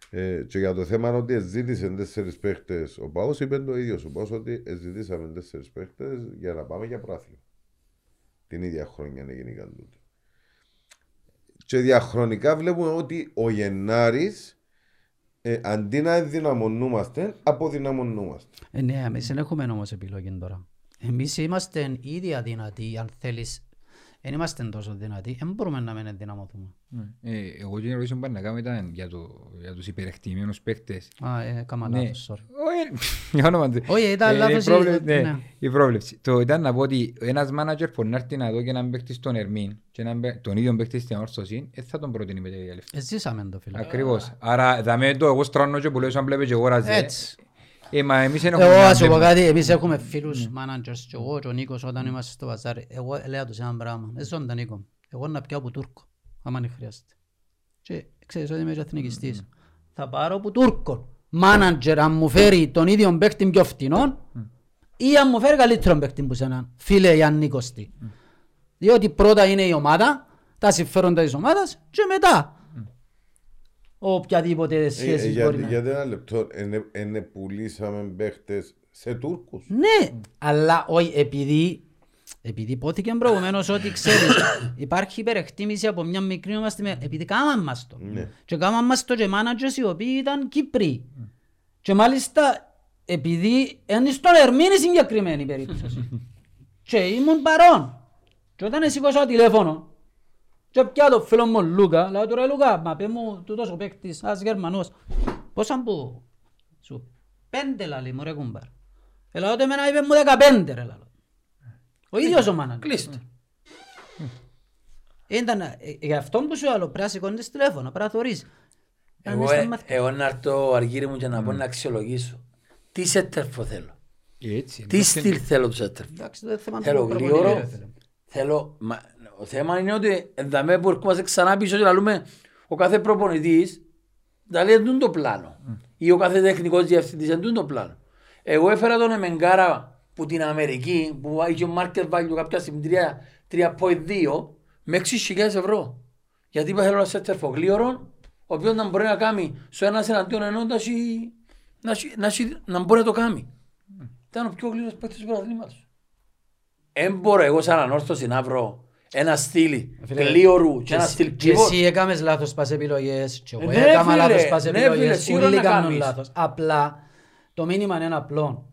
ε, και για το θέμα ότι ζήτησε τέσσερις παίχτες ο Πάος είπε το ίδιο ο Πάος ότι ζητήσαμε τέσσερις παίχτες για να πάμε για πράθλημα την ίδια χρόνια έγινε τούτο Και διαχρονικά βλέπουμε ότι ο Γενάρης ε, αντί να ενδυναμωνούμαστε, αποδυναμωνούμαστε. Ε, ναι, εμείς δεν έχουμε όμως επιλογή τώρα. Εμείς είμαστε ήδη αδυνατοί, αν θέλεις. Δεν είμαστε τόσο δυνατοί, δεν μπορούμε να μην ενδυναμωθούμε. Ε, εγώ την ερώτηση που πάνε να κάνω ήταν για, το, για τους υπερεκτιμένους παίκτες. Α, ε, κάμα Ναι. λάθος, sorry. Όχι, για όνομα του. Όχι, ήταν Ε, λάθος η πρόβλεψη- η- ναι, ναι. η πρόβλεψη. Το ήταν να πω ότι ένας μάνατζερ που να έρθει να δω και έναν παίκτη στον Ερμήν και έναν παί- τον ίδιο παίκτη στην όρθωση, δεν θα τον προτείνει με τέτοια λεφτά. Ε, Ζήσαμε το φίλε. Ακριβώς. Άρα δαμε το εγώ στρώνω και που λέω σαν βλέπεις και εγώ ραζέ. Έτσι. Εγώ ένα ας σου πω θέμα. κάτι, εμείς έχουμε φίλους managers και εγώ και ο Νίκος όταν είμαστε στο βαζάρι. Εγώ λέω τους ένα πράγμα, δεν ζω τον Νίκο. Εγώ να πιάω από Τούρκο, άμα είναι χρειάζεται. Και ξέρεις ότι είμαι και εθνικιστής. Θα πάρω από Τούρκο. Manager αν μου φέρει τον ίδιο παίκτη πιο φτηνό ή αν μου φέρει καλύτερο παίκτη που σένα, φίλε Γιάννη Κωστή. Διότι πρώτα είναι η ομάδα, τα συμφέροντα της ομάδας και μετά οποιαδήποτε Ε, σχέση για, μπορεί να για ένα λεπτό, είναι, είναι πουλήσαμε παίχτες σε Τούρκους. Ναι, αλλά όχι επειδή, επειδή υπόθηκε προηγουμένως ότι ξέρεις υπάρχει υπερεκτίμηση από μια μικρή ομάδα στη μεγάλη. Επειδή κάμαν μας το. Ναι. Και κάμαν μας το και managers οι οποίοι ήταν Κύπροι. Και μάλιστα επειδή είναι στον Ερμήνη συγκεκριμένη περίπτωση. και ήμουν παρόν. Και όταν σηκώσα τηλέφωνο και πια το φίλο μου Λούκα, λέω του ρε Λούκα, μα πέ μου τούτος ο παίκτης, ας Γερμανός. Πόσα που σου πέντε λαλί μου ρε κουμπάρ. Ελάω ότι εμένα είπε μου δεκαπέντε ρε λαλό. Ο ίδιος ο μάναν. Κλείστε. Ήταν, ε, γι' αυτό που σου άλλο πρέπει να σηκώνεις τηλέφωνο, πρέπει να θωρείς. Εγώ, Αν ε, είστε μαθ- εγώ να έρθω αργύρι μου και να πω να αξιολογήσω. Τι σέτερφο θέλω. Έτσι. Τι στυλ θέλω του σέτερφο. Εντάξει, δεν θέμα Θέλω του προπονητή, γλύωρο. ρε φίλε. Θέλω... Μα, ο θέμα είναι ότι ενταμέ που ερχόμαστε ξανά πίσω και λαλούμε ο κάθε προπονητής τα λέει εντούν το πλάνο. Ή ο κάθε τεχνικός διευθυντής εντούν το πλάνο. Εγώ έφερα τον Εμεγκάρα που την Αμερική που είχε market value κάποια στιγμή 3.2 με 6.000 ευρώ. Γιατί είπα θέλω ένα σέτερφο γλύωρο ο οποίος να μπορεί να κάνει στο ένας εναντίον ενός να, έχει- να, έχει- να, έχει- να μπορεί να το κάνει. Ήταν ο πιο γλύωρος παίκτης του πρωταθλήματος. Εν μπορώ εγώ σαν ανόρθωση να βρω ένα στυλ Φίλε, γλίωρου και Και ένα εσύ- στυλ Και pivot. εσύ έκαμες λάθος πας επιλογές και εγώ Ναι, έκαμα φίλε, λάθος πας ναι, φίλε, επιλογές. σίγουρα Όλοι να κάνουν κάνεις. λάθος. Απλά το μήνυμα είναι απλό.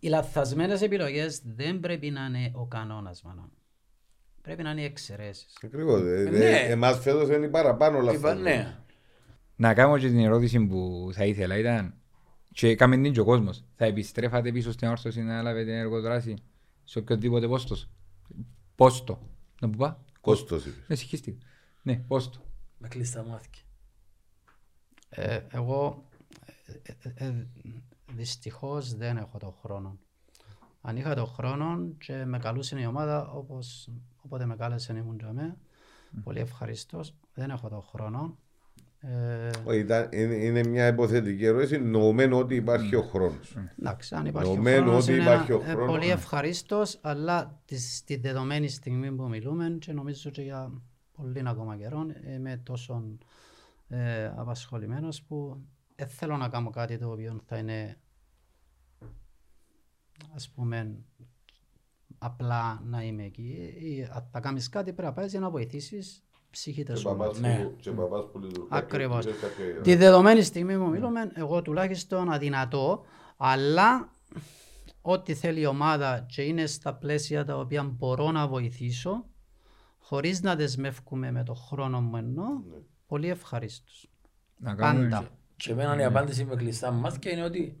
Οι λαθασμένες επιλογές δεν πρέπει να είναι ο κανόνας μάλλον. Πρέπει να είναι οι εξαιρέσεις. Ακριβώς. Ε, ναι. ε, εμάς φέτος είναι παραπάνω Είπα, λαθασμένο. ναι. Να κάνω και την ερώτηση που θα ήθελα ήταν και έκαμε την και ο κόσμος. Θα επιστρέφατε πίσω στην όρθωση να λάβετε εργοδράση σε οποιοδήποτε πόστος; Πόστο. Να μου πά. Κόστος είπες. Με συγχύστηκα. Ναι, πόστο. Με κλείσει τα μάτια. Ε, εγώ ε, ε, ε, δυστυχώς δεν έχω τον χρόνο. Αν είχα τον χρόνο και με καλούσε η ομάδα όπως όποτε με κάλεσε ήμουν για μέ, πολύ ευχαριστώς. Δεν έχω τον χρόνο. Ε, Όχι, ήταν- Είναι, είναι μια υποθετική ερώτηση, νοωμένο ότι υπάρχει ο χρόνος. εντάξει, αν υπάρχει ο Δεδομένου χρόνος ότι είναι υπάρχει ο ένα- ε, χρόνος. πολύ ευχαριστώς, αλλά της, στη δεδομένη στιγμή που μιλούμε και νομίζω και για πολύ ακόμα καιρό είμαι τόσο ε, απασχολημένος που δεν θέλω να κάνω κάτι το οποίο θα είναι ας πούμε απλά να είμαι εκεί. Ή, αν θα κάνεις κάτι πρέπει να πάεις για να βοηθήσεις ψυχή Και της παπάς ομάδας. Ναι. που- και παπάς που λειτουργεί. Ακριβώς. και κάποια- Τη δεδομένη στιγμή που μιλούμε, εγώ τουλάχιστον αδυνατό, αλλά ό,τι θέλει η ομάδα και είναι στα πλαίσια τα οποία μπορώ να βοηθήσω, χωρίς να δεσμεύκουμε με το χρόνο μου εννοώ, πολύ ευχαρίστως. Να κάνουμε Πάντα. Και εμένα η απάντηση με κλειστά μάτια είναι ότι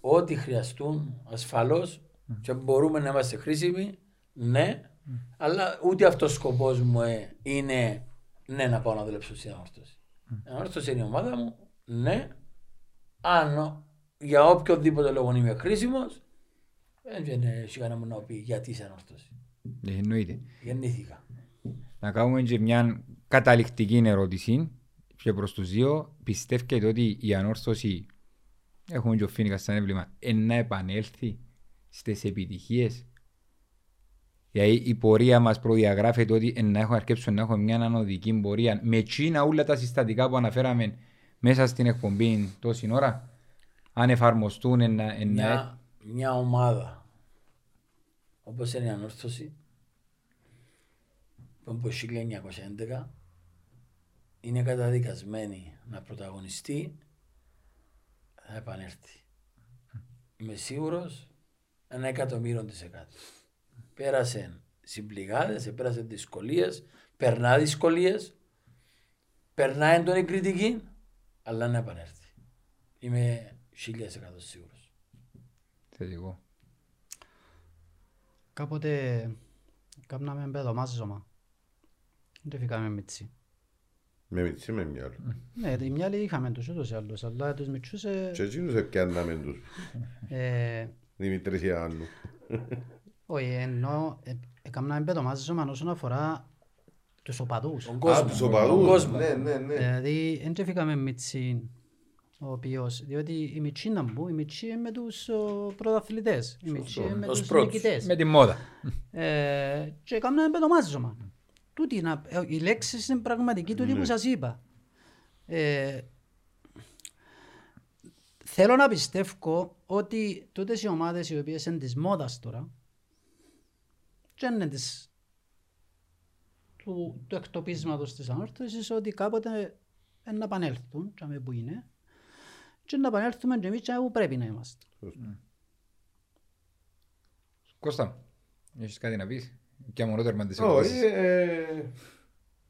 ό,τι χρειαστούν ασφαλώς και μπορούμε να είμαστε χρήσιμοι, ναι, αλλά ούτε αυτός ο σκοπός μου ε, είναι ναι να πάω να δουλέψω στην ανόρθωση. Η ανόρθωση είναι η ομάδα μου, ναι, αν για οποιοδήποτε λόγο είμαι χρήσιμος, δεν έχει κανένα μου να πει γιατί είσαι ανόρθωση. Ε, Εννοείται. Γεννήθηκα. Να κάνουμε και μια καταληκτική ερώτηση και προς τους δύο. Πιστεύετε ότι η ανόρθωση, έχουμε και ο Φίνικας σαν έβλημα, εν να επανέλθει στις επιτυχίες; Δηλαδή η πορεία μας προδιαγράφεται ότι εν να έχω αρκέψει να έχω μια ανωδική πορεία με τσίνα όλα τα συστατικά που αναφέραμε μέσα στην εκπομπή τόση ώρα. Αν εφαρμοστούν εν να... εν να- μια, μια ομάδα όπως είναι η ανόρθωση που είναι από το 1911 είναι καταδικασμένη να πρωταγωνιστεί, θα επανέλθει. Είμαι σίγουρος ένα εκατομμύριο της εκάτο. Πέρασε συμπληγάδες, πέρασε δυσκολίες, περνά δυσκολίες, περνά έντονη κριτική, αλλά να επανέλθει. Είμαι χίλιας εκατό σίγουρος. Θετικό. Κάποτε κάναμε πεδομάζωμα. Δεν φύγαμε μίτσι. Με μητσί με μυαλό. Ναι, οι μυαλοί είχαμε τους ούτως ή άλλως, αλλά τους μητσούς... ε, Και εκείνους έπιαναμε τους ε, Δημητρής Ιωάννου. Όχι, ενώ ε, έκαναμε πεδομάζωμα όσον αφορά τους οπαδούς. Τον Α, κόσμο. τους Τον οπαδούς. κόσμο. Ναι, ναι, ναι. Δηλαδή, δεν τρέφηκαμε μίτσι ο οποίος, διότι οι μίτσι να μπουν, οι μίτσι είναι με τους ο, πρωταθλητές, οι μίτσι είναι με Ως τους πρώτους. νικητές. Με τη μόδα. Ε, και κάναμε πεδομάζωμα. Τούτη, να, ε, οι λέξεις είναι πραγματική τούτη που σας είπα. Ε, θέλω να πιστεύω ότι τούτες οι ομάδες οι οποίες είναι της μόδας τώρα και είναι της, του, του εκτοπίσματος της ανόρθωσης ότι κάποτε ε, να επανέλθουν και που είναι και να επανέλθουμε και εμείς και που πρέπει να είμαστε. Κώστα, έχεις κάτι να πεις; Και μόνο τέρμα της Όχι, ερωτήσεις. ε,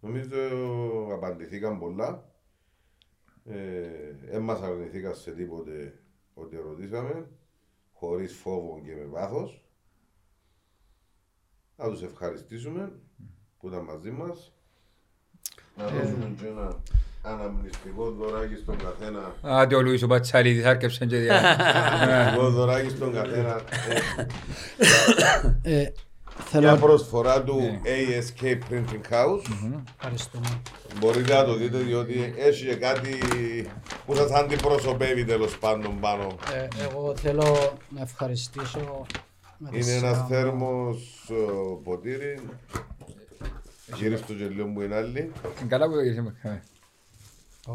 νομίζω απαντηθήκαν πολλά. Δεν μας αρνηθήκαν σε τίποτε ότι ρωτήσαμε, χωρίς φόβο και με βάθος. Να τους ευχαριστήσουμε που ήταν μαζί μας. Να δώσουμε και ένα αναμνηστικό δωράκι στον καθένα. Άντε ο Λουίς ο Πατσάλιδης άρκεψε και διά. Αναμνηστικό δωράκι στον καθένα. ε, Ε, Μια θέλω προσφορά του ASK Printing House. ευχαριστούμε. Μπορείτε να το δείτε διότι έχει και κάτι που σας αντιπροσωπεύει τέλος πάντων πάνω. Ε, εγώ θέλω να ευχαριστήσω με τη Είναι σειρά ένας μου. θέρμος ε, ποτήρι. Γύρισε το γελίο μου είναι άλλη. Καλά που το γυρίσαμε. Ω,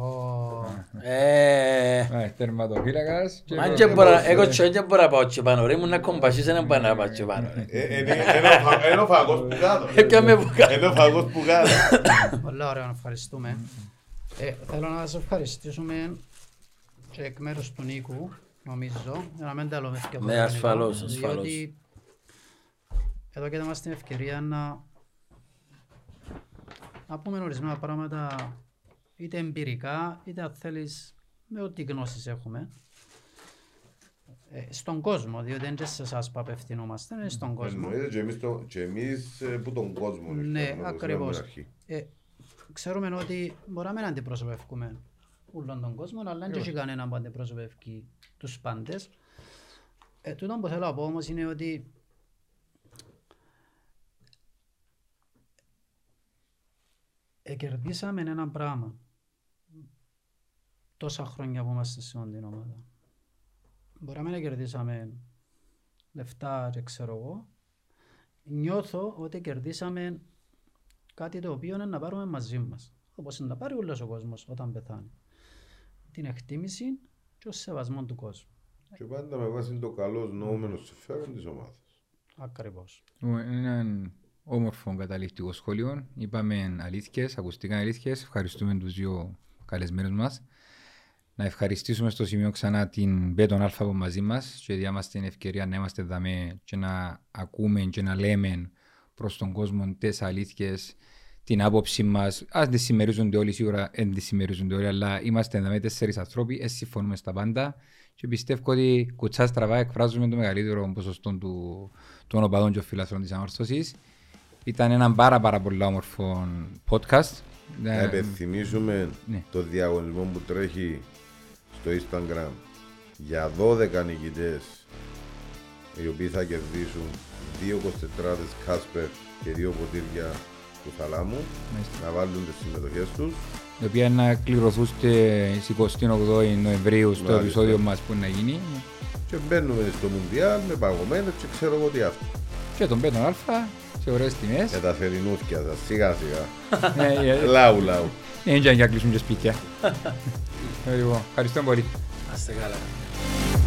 Ε, Α, Τερματοφύλακας. και Μα το- και μπορώ- Εγώ και δεν μπορώ να πάω και πάνω ρε, ήμουν να κομπασίς δεν μπορώ να πάω και πάνω ρε. Ε, Είναι είναι ο φα- είναι ο φαγός που κάτω. Έπιαμε που κάτω. Είναι ο φαγός που κάτω. Πολύ ωραίο να ευχαριστούμε. Ε, θέλω να σας ευχαριστήσουμε και εκ μέρους του Νίκου, νομίζω, για να μην τα λέμε και Ναι, ασφαλώς, ασφαλώς. Διότι εδώ και μας την ευκαιρία να, να πούμε ορισμένα πράγματα είτε εμπειρικά, είτε αν θέλεις με ό,τι γνώσεις έχουμε. Ε, στον κόσμο, διότι δεν είναι σε εσάς που απευθυνόμαστε, είναι στον κόσμο. Εννοείται και εμείς το- και εμείς ε, που τον κόσμο Ναι, ήρθαμε, όπως ακριβώς. είπαμε στην αρχή. Ε, ξέρουμε ότι μπορούμε να αντιπροσωπεύουμε όλον τον κόσμο, αλλά δεν έχει κανένα που αντιπροσωπεύει τους πάντες. Ε, τούτο που θέλω να πω όμως είναι ότι εκερδίσαμε ένα πράγμα τόσα χρόνια που είμαστε σε όλη την ομάδα. Μπορούμε να κερδίσαμε λεφτά και ξέρω εγώ. Νιώθω ότι κερδίσαμε κάτι το οποίο είναι να πάρουμε μαζί μας. Όπως είναι να πάρει όλος ο κόσμος όταν πεθάνει. Την εκτίμηση και ο σεβασμό του κόσμου. Και πάντα με βάση το καλό νοούμενο συμφέρον της ομάδας. Ακριβώς. Είναι έναν όμορφο καταληκτικό σχόλιο. Είπαμε αλήθειες, ακούστηκαν αλήθειες. Ευχαριστούμε τους δύο καλεσμένους μας. Να ευχαριστήσουμε στο σημείο ξανά την Μπέτον Αλφα που μαζί μας και διά μας την ευκαιρία να είμαστε εδώ και να ακούμε και να λέμε προς τον κόσμο τις αλήθειες, την άποψη μας. Ας δεν συμμερίζονται όλοι, σίγουρα δεν τις συμμερίζονται όλοι, αλλά είμαστε εδώ με τέσσερις ανθρώποι, ε, συμφωνούμε στα πάντα και πιστεύω ότι κουτσά στραβά εκφράζουμε το μεγαλύτερο ποσοστό του, των οπαδών και φιλαθρών της ανόρθωσης. Ήταν ένα πάρα πάρα πολύ όμορφο podcast. Να Ε, επενθυμίσουμε ναι. το διαγωνισμό που τρέχει στο Instagram για 12 νικητές οι οποίοι θα κερδίσουν δύο 24 Κάσπερ και δύο ποτήρια του θαλάμου Μάλιστα. να βάλουν τις συμμετοχές τους η οποία να κληρωθούν στις 28 Νοεμβρίου στο Μάλιστα. επεισόδιο μας που να γίνει και μπαίνουμε στο Μουντιάλ με παγωμένες και ξέρω εγώ τι αυτό. και τον Πέτον Αλφα σε ωραίες τιμές. Για τα θερινούθια σας, σιγά σιγά. Ε, ε, λαού λαού. Δεν είναι για να κλείσουν και σπίτια. Ε, λοιπόν, Ευχαριστώ πολύ. Να είστε καλά.